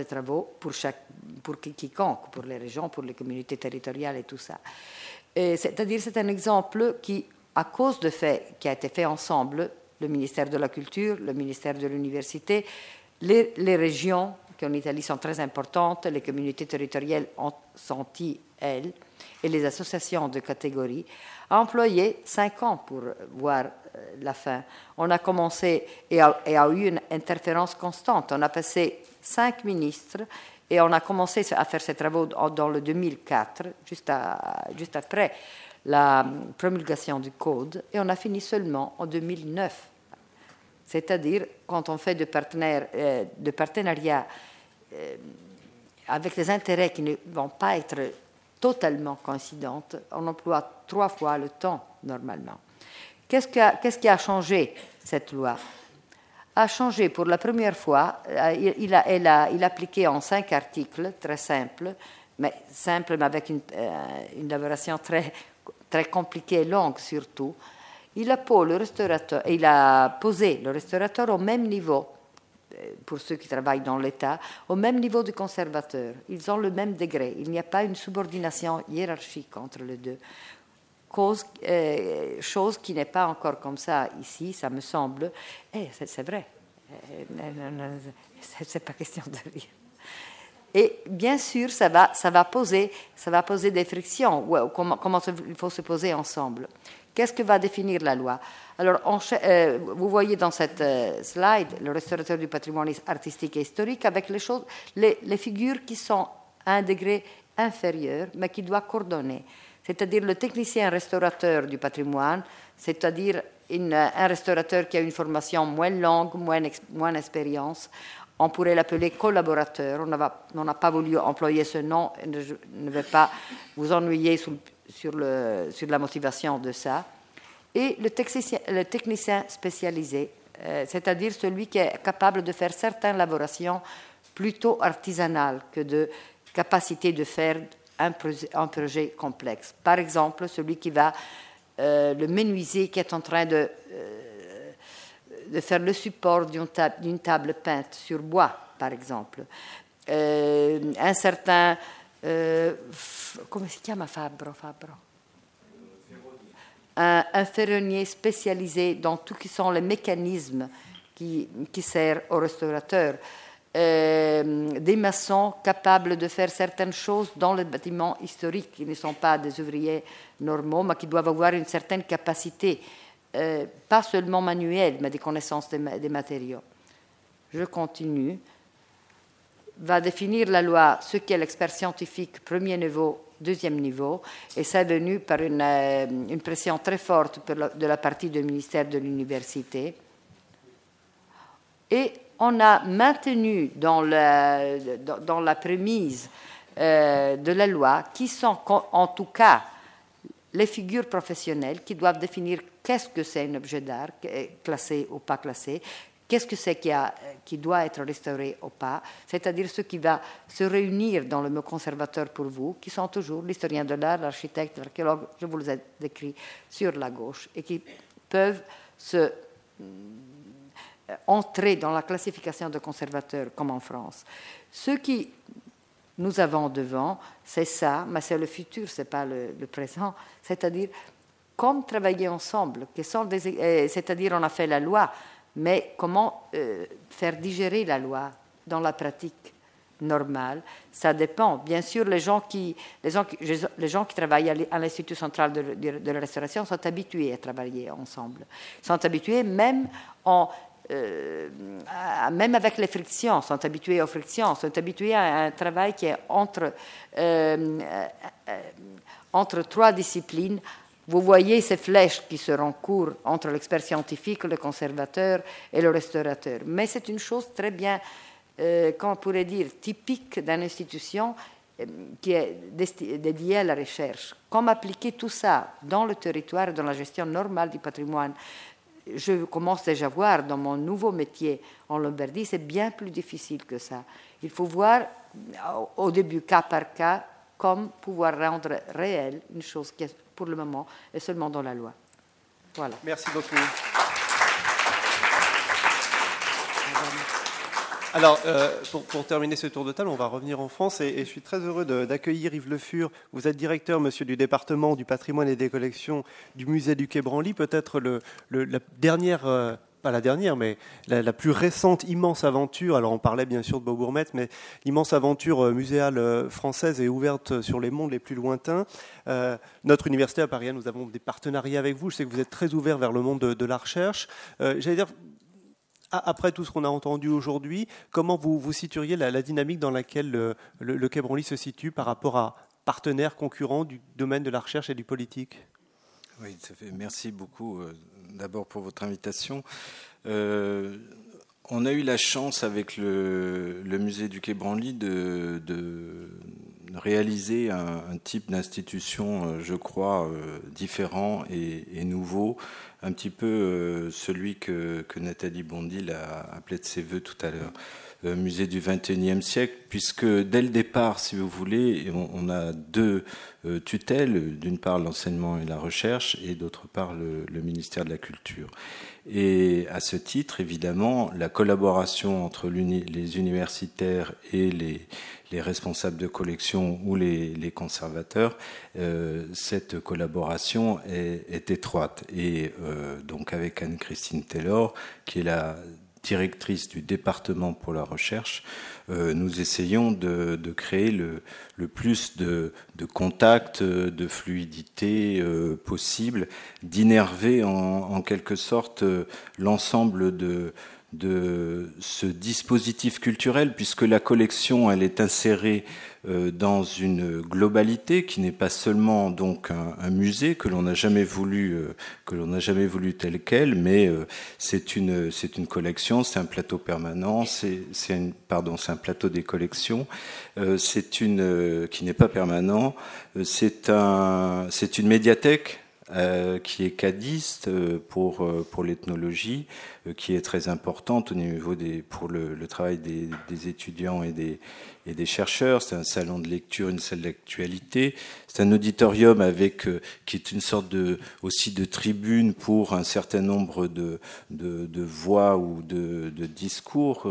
travaux pour, chaque, pour quiconque, pour les régions, pour les communautés territoriales et tout ça. C'est-à-dire, c'est un exemple qui, à cause de fait qui a été fait ensemble, le ministère de la Culture, le ministère de l'Université, les, régions, qui en Italie sont très importantes, les communautés territoriales ont senti, elles, et les associations de catégorie, a employé cinq ans pour voir euh, la fin. On a commencé et a, a, eu une interférence constante. On a passé cinq ministres et on a commencé à faire ces travaux dans le 2004, juste, après la promulgation du code, et on a fini seulement en 2009. C'est-à-dire, quand on fait de, euh, de partenariats euh, avec des intérêts qui ne vont pas être totalement coïncidents, on emploie trois fois le temps normalement. Qu'est-ce qui, a, changé cette loi? A changé pour la première fois, euh, il, a, appliqué en cinq articles, très simples, mais simple, mais avec une, euh, élaboration très, compliquée et longue surtout. Il a, posé le restaurateur au même niveau pour ceux qui travaillent dans l'État, au même niveau du conservateur. Ils ont le même degré. Il n'y a pas une subordination hiérarchique entre les deux. Euh, chose qui n'est pas encore comme ça ici, ça me semble. Eh, c'est vrai. Euh, c'est pas question de rire. Et bien sûr, ça va, ça va, poser, ça va poser des frictions. Comment il faut se poser ensemble Qu'est-ce que va définir la loi? Alors, euh, vous voyez dans cette slide le restaurateur du patrimoine artistique et historique avec les, choses, les, figures qui sont à un degré inférieur, mais qui doivent coordonner c'est-à-dire le technicien restaurateur du patrimoine, c'est-à-dire un restaurateur qui a une formation moins longue, moins, moins d'expérience. On pourrait l'appeler collaborateur. On n'a pas voulu employer ce nom. Je ne vais pas vous ennuyer sur, sur, le, sur la motivation de ça. Et le technicien, spécialisé, euh, c'est-à-dire celui qui est capable de faire certaines élaborations plutôt artisanales que de capacité de faire un projet, complexe. Par exemple, celui qui va, euh, le menuisier qui est en train de, euh, de faire le support d'une table, table, peinte sur bois, par exemple. Un certain, comment se chiama Fabro, Fabro un, un, ferronnier spécialisé dans tout qui sont les mécanismes qui, qui servent au restaurateur. Euh, des maçons capables de faire certaines choses dans les bâtiments historiques, qui ne sont pas des ouvriers normaux, mais qui doivent avoir une certaine capacité, euh, pas seulement manuelle, mais des connaissances des, matériaux. Je continue. Va définir la loi, ce qu'est l'expert scientifique premier niveau, deuxième niveau, et ça est venu par une, une pression très forte de la partie du ministère de l'université. Et on a maintenu dans la, dans, euh, de la loi, qui sont en tout cas les figures professionnelles qui doivent définir qu'est-ce que c'est un objet d'art, classé ou pas classé, qu'est-ce que c'est qui, doit être restauré ou pas, c'est-à-dire ce qui va se réunir dans le mot conservateur pour vous, qui sont toujours l'historien de l'art, l'architecte, l'archéologue, je vous les ai décrits sur la gauche, et qui peuvent se euh, entrer dans la classification de conservateurs comme en France. Ce qui nous avons devant, c'est ça, mais c'est le futur, ce n'est pas le, présent, c'est-à-dire comme travailler ensemble, euh, c'est-à-dire on a fait la loi, mais comment euh, faire digérer la loi dans la pratique normale, ça dépend. Bien sûr, les gens qui, les gens les gens qui travaillent à l'Institut central de, de, la restauration sont habitués à travailler ensemble, sont habitués même en euh, même avec les frictions, sont habitués aux frictions, sont habitués à un travail qui est entre, euh, entre trois disciplines. Vous voyez ces flèches qui se rencourent entre l'expert scientifique, le conservateur et le restaurateur. Mais c'est une chose très bien, comment on pourrait dire, typique d'une institution qui est dédiée à la recherche. Comment appliquer tout ça dans le territoire et dans la gestion normale du patrimoine je commence déjà à voir dans mon nouveau métier en Lombardie, c'est bien plus difficile que ça. Il faut voir au début cas par cas comme pouvoir rendre réel une chose qui le moment est seulement dans la loi. Voilà. Merci beaucoup. Alors, euh, pour, terminer ce tour de table, on va revenir en France et, je suis très heureux d'accueillir Yves Le Fur. Vous êtes directeur, monsieur, du département du patrimoine et des collections du musée du Quai Branly. Peut-être le, la dernière. Euh, pas la dernière, mais la, plus récente immense aventure, alors on parlait bien sûr de Beaubourmet, mais l'immense aventure euh, muséale française est ouverte sur les mondes les plus lointains. notre université à Paris, nous avons des partenariats avec vous. Je sais que vous êtes très ouvert vers le monde de, la recherche. J'allais dire, après tout ce qu'on a entendu aujourd'hui, comment vous, vous situeriez la, dynamique dans laquelle le, le, Quai Branly se situe par rapport à partenaires concurrents du domaine de la recherche et du politique? Oui, ça fait, merci beaucoup euh, d'abord pour votre invitation. Euh, on a eu la chance avec le, musée du Quai Branly de, réaliser un, type d'institution, euh, je crois, différent et, nouveau, un petit peu euh, celui que, Nathalie Bondil a appelé de ses voeux tout à l'heure. Euh, musée du XXIe siècle, puisque dès le départ, si vous voulez, on, a deux euh, tutelles, d'une part l'enseignement et la recherche, et d'autre part le, ministère de la Culture. Et à ce titre, évidemment, la collaboration entre les universitaires et les, les responsables de collection ou les, conservateurs, euh, cette collaboration est, étroite. Et donc avec Anne-Christine Taylor, qui est la directrice du département pour la recherche, euh, nous essayons de, créer le, plus de, contacts, de fluidité possible, d'innerver en, quelque sorte l'ensemble de, de ce dispositif culturel, puisque la collection, elle est insérée euh, dans une globalité qui n'est pas seulement donc un, musée que l'on n'a jamais voulu euh, que l'on n'a jamais voulu tel quel, mais euh, c'est une c'est une collection, c'est un plateau permanent, c'est c'est pardon c'est un plateau des collections, c'est une qui n'est pas permanent, c'est un c'est une médiathèque euh, qui est cadiste euh, pour, euh, pour l'ethnologie, qui est très importante au niveau des, pour le, le travail des, des, étudiants et des, et des chercheurs. C'est un salon de lecture, une salle d'actualité. C'est un auditorium avec, qui est une sorte de, aussi de tribune pour un certain nombre de, de, de voix ou de, de discours.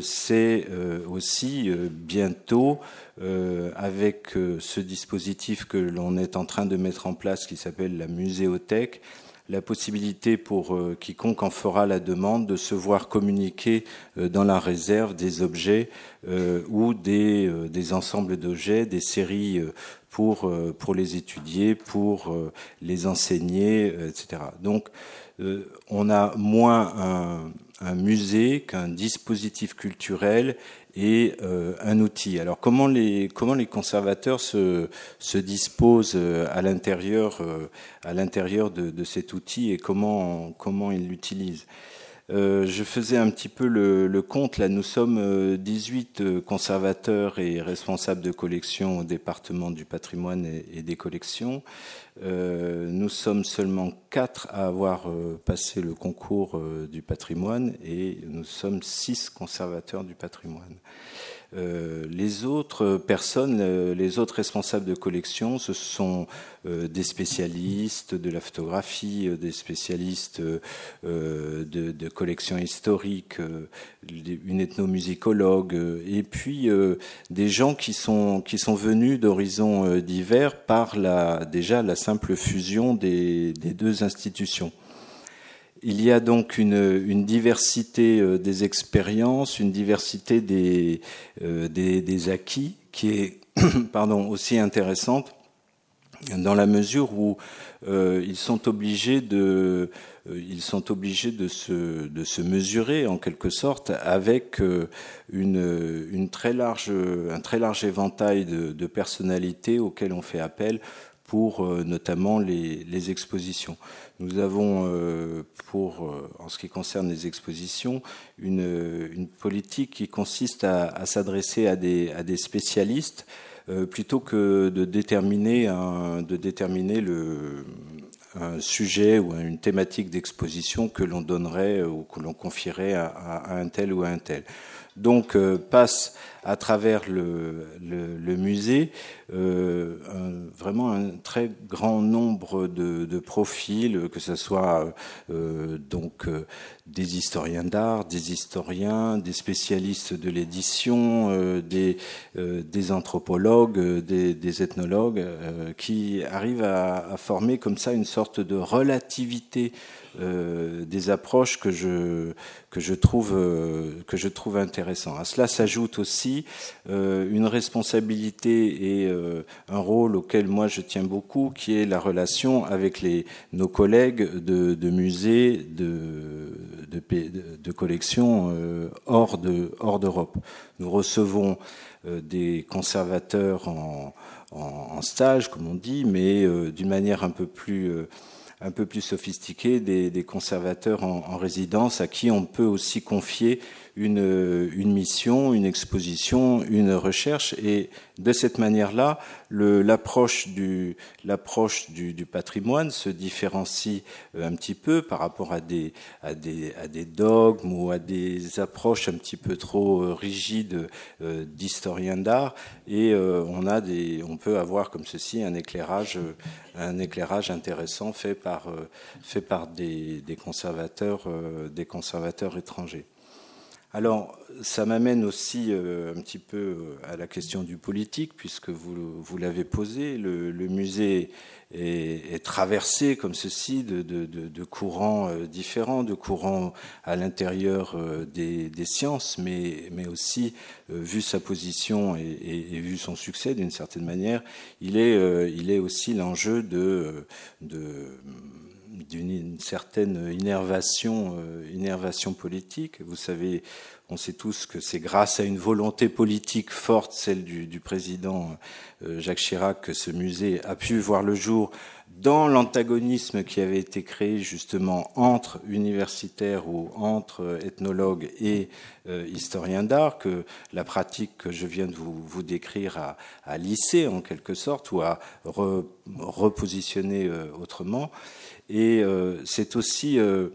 C'est aussi bientôt euh, avec euh, ce dispositif que l'on est en train de mettre en place qui s'appelle la muséothèque, la possibilité pour euh, quiconque en fera la demande de se voir communiquer dans la réserve des objets ou des, des ensembles d'objets, des séries pour, pour les étudier, pour les enseigner, etc. Donc on a moins un, un musée qu'un dispositif culturel et un outil. Alors comment les, comment les conservateurs se, se disposent à l'intérieur à l'intérieur de, de, cet outil et comment, comment ils l'utilisent? Euh, je faisais un petit peu le, compte. Là, nous sommes 18 euh, euh, conservateurs et responsables de collection au département du patrimoine et, des collections. nous sommes seulement quatre à avoir passé le concours du patrimoine et nous sommes six conservateurs du patrimoine. Euh, les autres personnes, euh, les autres responsables de collection, ce sont euh, des spécialistes de la photographie, des spécialistes de, de, collection historique, une ethnomusicologue, et puis des gens qui sont, qui sont venus d'horizons divers par la, déjà la simple fusion des, des deux institutions. Il y a donc une, diversité euh, des expériences, une diversité des, euh, acquis qui est (coughs) pardon, aussi intéressante dans la mesure où euh, ils sont obligés de ils sont obligés de se, de se mesurer en quelque sorte avec une, une très large, un très large éventail de personnalités auxquelles on fait appel pour notamment les, expositions. Nous avons, euh, pour, euh, en ce qui concerne les expositions, une, politique qui consiste à, s'adresser à des, spécialistes euh, plutôt que de déterminer, un, sujet ou une thématique d'exposition que l'on donnerait ou que l'on confierait à, un tel ou à un tel. Donc passe à travers le, musée euh, vraiment un très grand nombre de, profils, que ce soit euh, donc euh, des historiens d'art, des historiens, des spécialistes de l'édition, euh, des, euh, anthropologues, des, des ethnologues, qui arrivent à, à, former comme ça une sorte de relativité des approches que je que je trouve que je trouve intéressant. À cela s'ajoute aussi une responsabilité et euh, un rôle auquel moi je tiens beaucoup, qui est la relation avec nos collègues de, musées, de, collections euh, hors de hors d'Europe. Nous recevons euh, des conservateurs en, stage, comme on dit, mais d'une manière un peu plus un peu plus sophistiquée, des, conservateurs en, résidence à qui on peut aussi confier une, une mission, une exposition, une recherche. Et de cette manière-là, l'approche du, du, du, patrimoine se différencie euh, un petit peu par rapport à des, à, des, à des dogmes ou à des approches un petit peu trop euh, rigides euh, d'historiens d'art. Et on, a des, on peut avoir comme ceci un éclairage, un éclairage intéressant fait par, fait par des, des conservateurs, des conservateurs étrangers. Alors, ça m'amène aussi euh, un petit peu euh, à la question du politique, puisque vous, vous l'avez posé. Le, le musée est, est, traversé, comme ceci, de, de, de, de, courants euh, différents, de courants à l'intérieur des, des, sciences, mais, mais aussi, vu sa position et, et, et vu son succès, d'une certaine manière, il est, il est aussi l'enjeu de d'une certaine innervation, euh, innervation politique. Vous savez, on sait tous que c'est grâce à une volonté politique forte, celle du, président euh, Jacques Chirac, que ce musée a pu voir le jour dans l'antagonisme qui avait été créé justement entre universitaires ou entre ethnologues et euh, historiens d'art, que la pratique que je viens de vous, décrire a, lissé en quelque sorte ou a re, repositionné autrement. Et euh, c'est aussi, euh,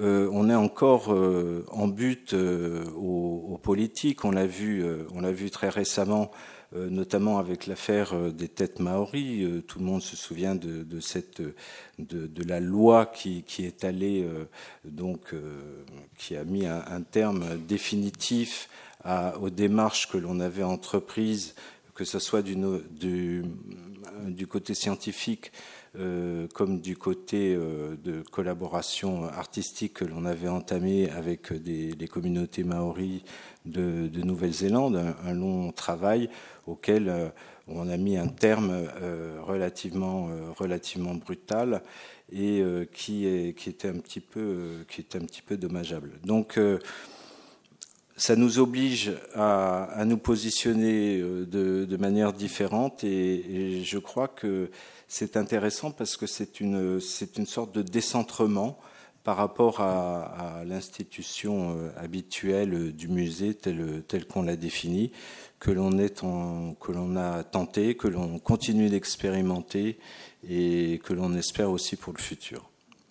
euh, on est encore en but aux, aux, politiques. On l'a vu, on l'a vu très récemment, notamment avec l'affaire des têtes maoris. tout le monde se souvient de, de cette, de, la loi qui, qui est allée, donc, qui a mis un, terme définitif aux démarches que l'on avait entreprises, que ce soit du, du, côté scientifique comme du côté euh, de collaboration artistique que l'on avait entamé avec des, les communautés maoris de, de Nouvelle-Zélande, un, long travail auquel euh, on a mis un terme euh, relativement, euh, relativement brutal et qui, est, qui, était un petit peu, qui était un petit peu dommageable. Donc ça nous oblige à, nous positionner de, manière différente et, je crois que c'est intéressant parce que c'est une, une sorte de décentrement par rapport à, l'institution habituelle du musée tel, tel qu'on l'a défini, que l'on, que l'on a tenté, que l'on continue d'expérimenter et que l'on espère aussi pour le futur.